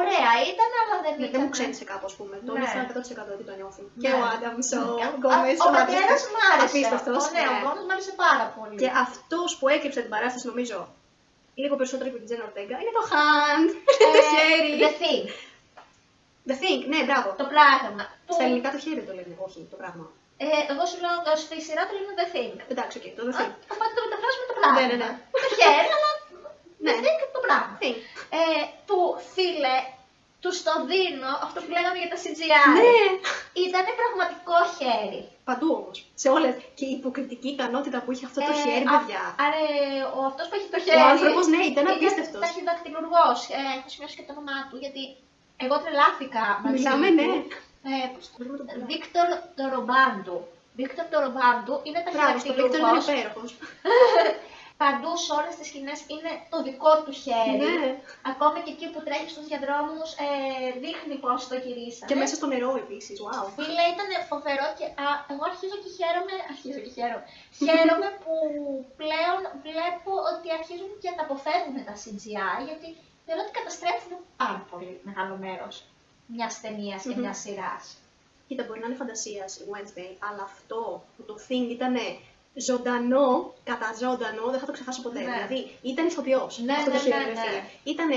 B: Ωραία ήταν, αλλά δεν
C: Ναι,
B: ήταν.
C: δεν μου ξένησε κάπου, ας πούμε. Το
B: Ναι.
C: νιώθω 100% ότι το νιώθει.
B: Ναι.
C: Και ο Άνταμ, ο
B: Α,
C: Γκόμες,
B: Ο πατέρας μου άρεσε.
C: Απίστευτος.
B: Ο, ναι, ο
C: ναι.
B: Γκόμες μου άρεσε πάρα πολύ.
C: Και αυτός που έκρυψε την παράσταση, νομίζω, λίγο περισσότερο από την Τζένα Ορτέγκα, είναι το hand, το
B: Ε,
C: χέρι.
B: The Thing.
C: The thing, ναι, μπράβο.
B: Το πράγμα. Που,
C: Στα ελληνικά το χέρι το λένε, όχι το πράγμα.
B: ε, εγώ σου λέω στη σειρά του λένε The Thing.
C: Εντάξει, οκ, το the
B: Α,
C: thing.
B: Οπότε το μεταφράζουμε το πράγμα.
C: Ναι, ναι, ναι.
B: Το χέρι, αλλά
C: Ναι.
B: The Thing το πράγμα.
C: Thing.
B: Ε, που φίλε, του το δίνω, αυτό που λέγαμε για τα CGI.
C: Ναι,
B: Ήταν πραγματικό χέρι.
C: παντού όμως. Σε όλες. Και η υποκριτική ικανότητα που είχε αυτό το
B: Ε,
C: χέρι,
B: α-
C: παιδιά.
B: Άρα, ο αυτός που έχει το χέρι.
C: Ο άνθρωπος, ναι, ήταν απίστευτος.
B: ταχυδακτυλουργός. Ε, έχω σημειώσει και το όνομά του, γιατί εγώ τρελάθηκα μαζί
C: Μιλάμε,
B: του.
C: ναι.
B: Ε, πώς το Βίκτορ Τορομπάντου. Βίκτορ Τορομπάντου είναι
C: Μπράβο, στο Βίκτορ είναι
B: ταχυδακτηλουργός.
C: υπέροχος.
B: Παντού σε όλες τις σκηνές είναι το δικό του χέρι.
C: Ναι.
B: Ακόμα και εκεί που τρέχει στους διαδρόμους, ε, δείχνει πώς το γυρίσανε.
C: Και μέσα στο νερό επίσης. Wow.
B: Φίλε, ήταν φοβερό και α, εγώ αρχίζω και χαίρομαι, αρχίζω και χαίρομαι, χαίρομαι που πλέον βλέπω ότι αρχίζουν και τα αποφεύγουν τα CGI, γιατί θεωρώ ότι καταστρέφουν πάρα πολύ μεγάλο μέρος μιας ταινίας και
C: Μμμ.
B: μιας σειράς.
C: Κοίτα, μπορεί να είναι φαντασία η Wednesday, αλλά αυτό που το thing ήταν ζωντανό, κατά ζωντανό, δεν θα το ξεχάσω ποτέ.
B: Ναι.
C: Δηλαδή, ήταν ηθοποιός.
B: Ναι,
C: αυτό
B: ναι,
C: το χέρι,
B: ναι,
C: ρε
B: ναι.
C: φίλε. Ήταν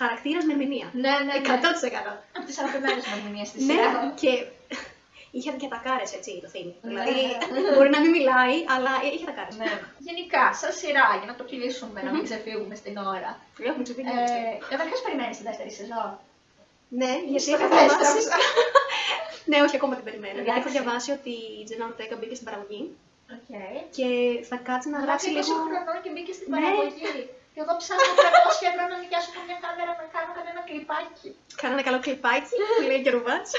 C: χαρακτήρας με ερμηνεία.
B: Ναι, ναι,
C: 100%.
B: Από τις αγαπημένες μου ερμηνείες στη
C: Ναι,
B: σειρά.
C: και είχε και τα κάρες έτσι το thing.
B: Ναι,
C: Δηλαδή,
B: ναι.
C: μπορεί να μην μιλάει, αλλά είχε τα κάρες.
B: Ναι. Γενικά, σαν σειρά, για να το κλείσουμε, να μην ξεφύγουμε στην ώρα.
C: Έχουμε ξεφύγει.
B: Ε, Καταρχάς, περιμένεις την δεύτερη σεζόν.
C: Ναι, γιατί
B: Στο
C: έχω
B: κατέστρεψα.
C: διαβάσει. ναι, όχι, ακόμα την περιμένω. Γιατί έχω
B: Εντάξει.
C: διαβάσει ότι η Τζένα Ορτέγκα μπήκε στην παραγωγή
B: Okay.
C: και θα κάτσει να γράψει
B: Γράψει
C: λίγο.
B: χρονών και μπήκε στην
C: Ναι.
B: παραγωγή. Και εγώ ψάχνω 300 ευρώ να νοικιάσω μια κάμερα να κάνω κανένα κλιπάκι.
C: Κάνα ένα καλό κλιπάκι που λέει και ρουβάτς.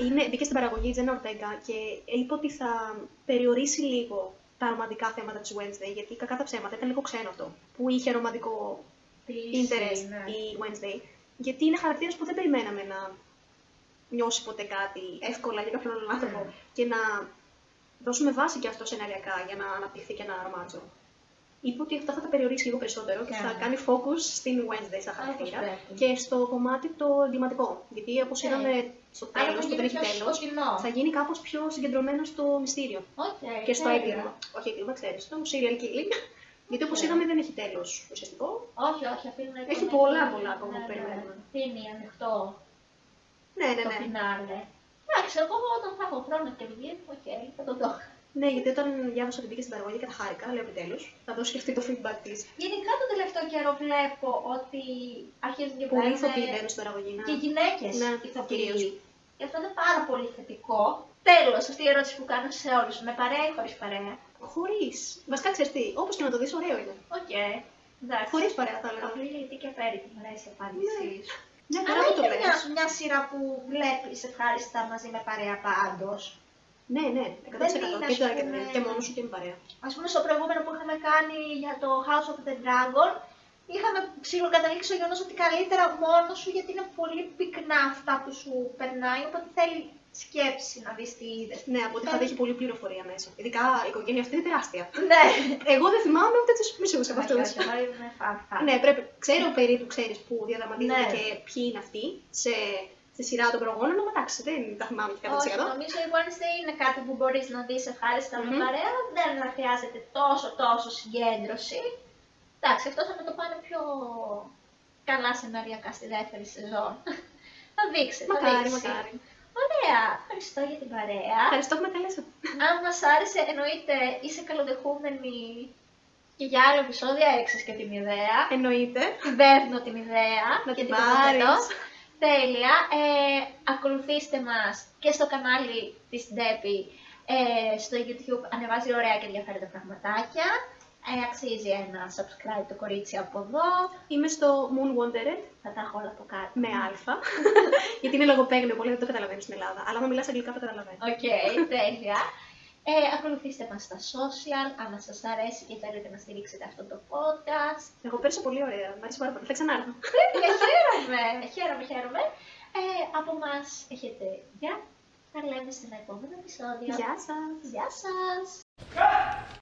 C: Είναι, μπήκε στην παραγωγή η Τζένα Ορτέγκα και είπε ότι θα περιορίσει λίγο τα ρομαντικά θέματα της Wednesday, γιατί κακά τα ψέματα ήταν λίγο ξένο αυτό, που είχε ρομαντικό interest
B: ναι.
C: η Wednesday, γιατί είναι χαρακτήρας που δεν περιμέναμε να νιώσει ποτέ κάτι εύκολα για κάποιον άλλον άνθρωπο και να δώσουμε βάση και αυτό σεναριακά για να αναπτυχθεί και ένα ρομάτζο. Είπε ότι αυτό θα τα περιορίσει λίγο περισσότερο και θα
B: Ναι.
C: κάνει focus στην Wednesday σαν
B: Όπως
C: χαρακτήρα
B: πρέπει.
C: και στο κομμάτι το εγκληματικό. Γιατί όπως
B: Ναι.
C: είδαμε στο
B: Άρα
C: τέλος,
B: θα
C: που δεν
B: γίνει
C: έχει
B: πιο
C: τέλος,
B: στο κοινό.
C: θα γίνει κάπως πιο συγκεντρωμένο στο μυστήριο
B: Οκ,
C: και στο
B: τέλεια.
C: έγκλημα. Όχι έγκλημα, ξέρεις, στο serial killing. Γιατί όπως
B: Ναι.
C: είδαμε δεν έχει τέλος ουσιαστικό.
B: Όχι, όχι, αφήνουν
C: Έχει
B: τον-
C: πολλά, πολλά ακόμα
B: ναι,
C: που
B: ναι,
C: περιμένουμε.
B: Αφήνει ανοιχτό
C: Ναι, ναι,
B: το
C: ναι.
B: φινάλε. Εντάξει, εγώ όταν θα έχω χρόνο και βγει, οκ, θα το δω.
C: Ναι, γιατί όταν διάβασα ότι μπήκε στην παραγωγή καταχάρηκα, λέω επιτέλους, θα δώσω και αυτή το feedback της.
B: Γενικά τον τελευταίο καιρό βλέπω ότι αρχίζουν και
C: Πολύ
B: βγαίνουν
C: ηθοποιοί μπαίνουν στην παραγωγή. Ναι.
B: και γυναίκες
C: Ναι,
B: ηθοποιοί.
C: κυρίως.
B: Και αυτό είναι πάρα πολύ θετικό. Τέλος, αυτή η ερώτηση που κάνω σε όλους. Με παρέα ή χωρίς παρέα;
C: Χωρίς. Βασικά ξέρεις τι, όπως και να το δεις, ωραίο είναι.
B: Οκ. Εντάξει.
C: Χωρίς παρέα θα έλεγα.
B: Απλή λιτή και φέρει, μου αρέσει η απάντησή
C: Ναι.
B: σου.
C: Μια
B: Αλλά
C: χαρά που το
B: είναι μια,
C: λες.
B: μια σειρά που βλέπεις ευχάριστα μαζί με παρέα πάντως.
C: Ναι, ναι, 100%.
B: Δεν είναι,
C: Και,
B: ας
C: το,
B: πούμε-
C: και μόνο σου και με παρέα.
B: Ας πούμε στο προηγούμενο που είχαμε κάνει για το House of the Dragon, είχαμε ψιλοκαταλήξει στο γεγονός ότι καλύτερα μόνος σου γιατί είναι πολύ πυκνά αυτά που σου περνάει, οπότε θέλει σκέψη να δεις τι είδες.
C: Ναι, από ό,τι θα έχει πολλή πληροφορία μέσα. Ειδικά η οικογένεια αυτή είναι τεράστια.
B: Ναι.
C: Εγώ δεν θυμάμαι ούτε τους μισούς από αυτούς.
B: Όχι, όχι, εγώ είμαι φαν, φαν.
C: Ναι, πρέπει. Ξέρω περίπου, ξέρεις που διαδραματίζονται
B: Ναι.
C: και ποιοι είναι αυτοί σε, στη σειρά των προγόνων, αλλά εντάξει, δεν τα θυμάμαι και 100%.
B: Όχι, νομίζω η Wednesday είναι κάτι που μπορείς να δεις ευχάριστα με
C: Μμμ.
B: παρέα, δεν να χρειάζεται τόσο τόσο συγκέντρωση. Εντάξει, αυτό θα με το πάνε πιο καλά σεναριακά στη δεύτερη σεζόν. θα δείξεις, θα
C: Μακάρι,
B: δείξεις.
C: μακάρι.
B: Ωραία, ευχαριστώ για την παρέα.
C: Ευχαριστώ που με καλέσατε.
B: Αν μας άρεσε, εννοείται είσαι καλοδεχούμενη και για άλλο επεισόδιο έξεις και την ιδέα.
C: Εννοείται.
B: Την παίρνω την ιδέα
C: Να
B: και
C: την
B: την τοποθετώ.
C: πάρεις.
B: Τέλεια. Ε, ακολουθήστε μας και στο κανάλι της Ντέπη ε, στο YouTube. Ανεβάζει ωραία και ενδιαφέροντα πραγματάκια. Ε, αξίζει ένα subscribe το κορίτσι από εδώ.
C: Είμαι στο Moon Wandered
B: Θα τα έχω όλα από κάτω.
C: με Α. γιατί είναι λογοπαίγνιο, πολύ δεν το καταλαβαίνω στην Ελλάδα. Αλλά αν μιλάς αγγλικά το καταλαβαίνω.
B: Οκ, τέλεια. Ε, ακολουθήστε μας στα social, αν σας αρέσει και θέλετε να στηρίξετε αυτό το podcast.
C: Εγώ πέρασα πολύ ωραία. Μ' αρέσει πάρα πολύ. Θα ξανάρθω.
B: Τέλεια, χαίρομαι, χαίρομαι, χαίρομαι. Ε, από μας έχετε γεια. Τα λέμε στην επόμενο επεισόδιο.
C: Γεια σας.
B: Γεια σας.
A: Cut!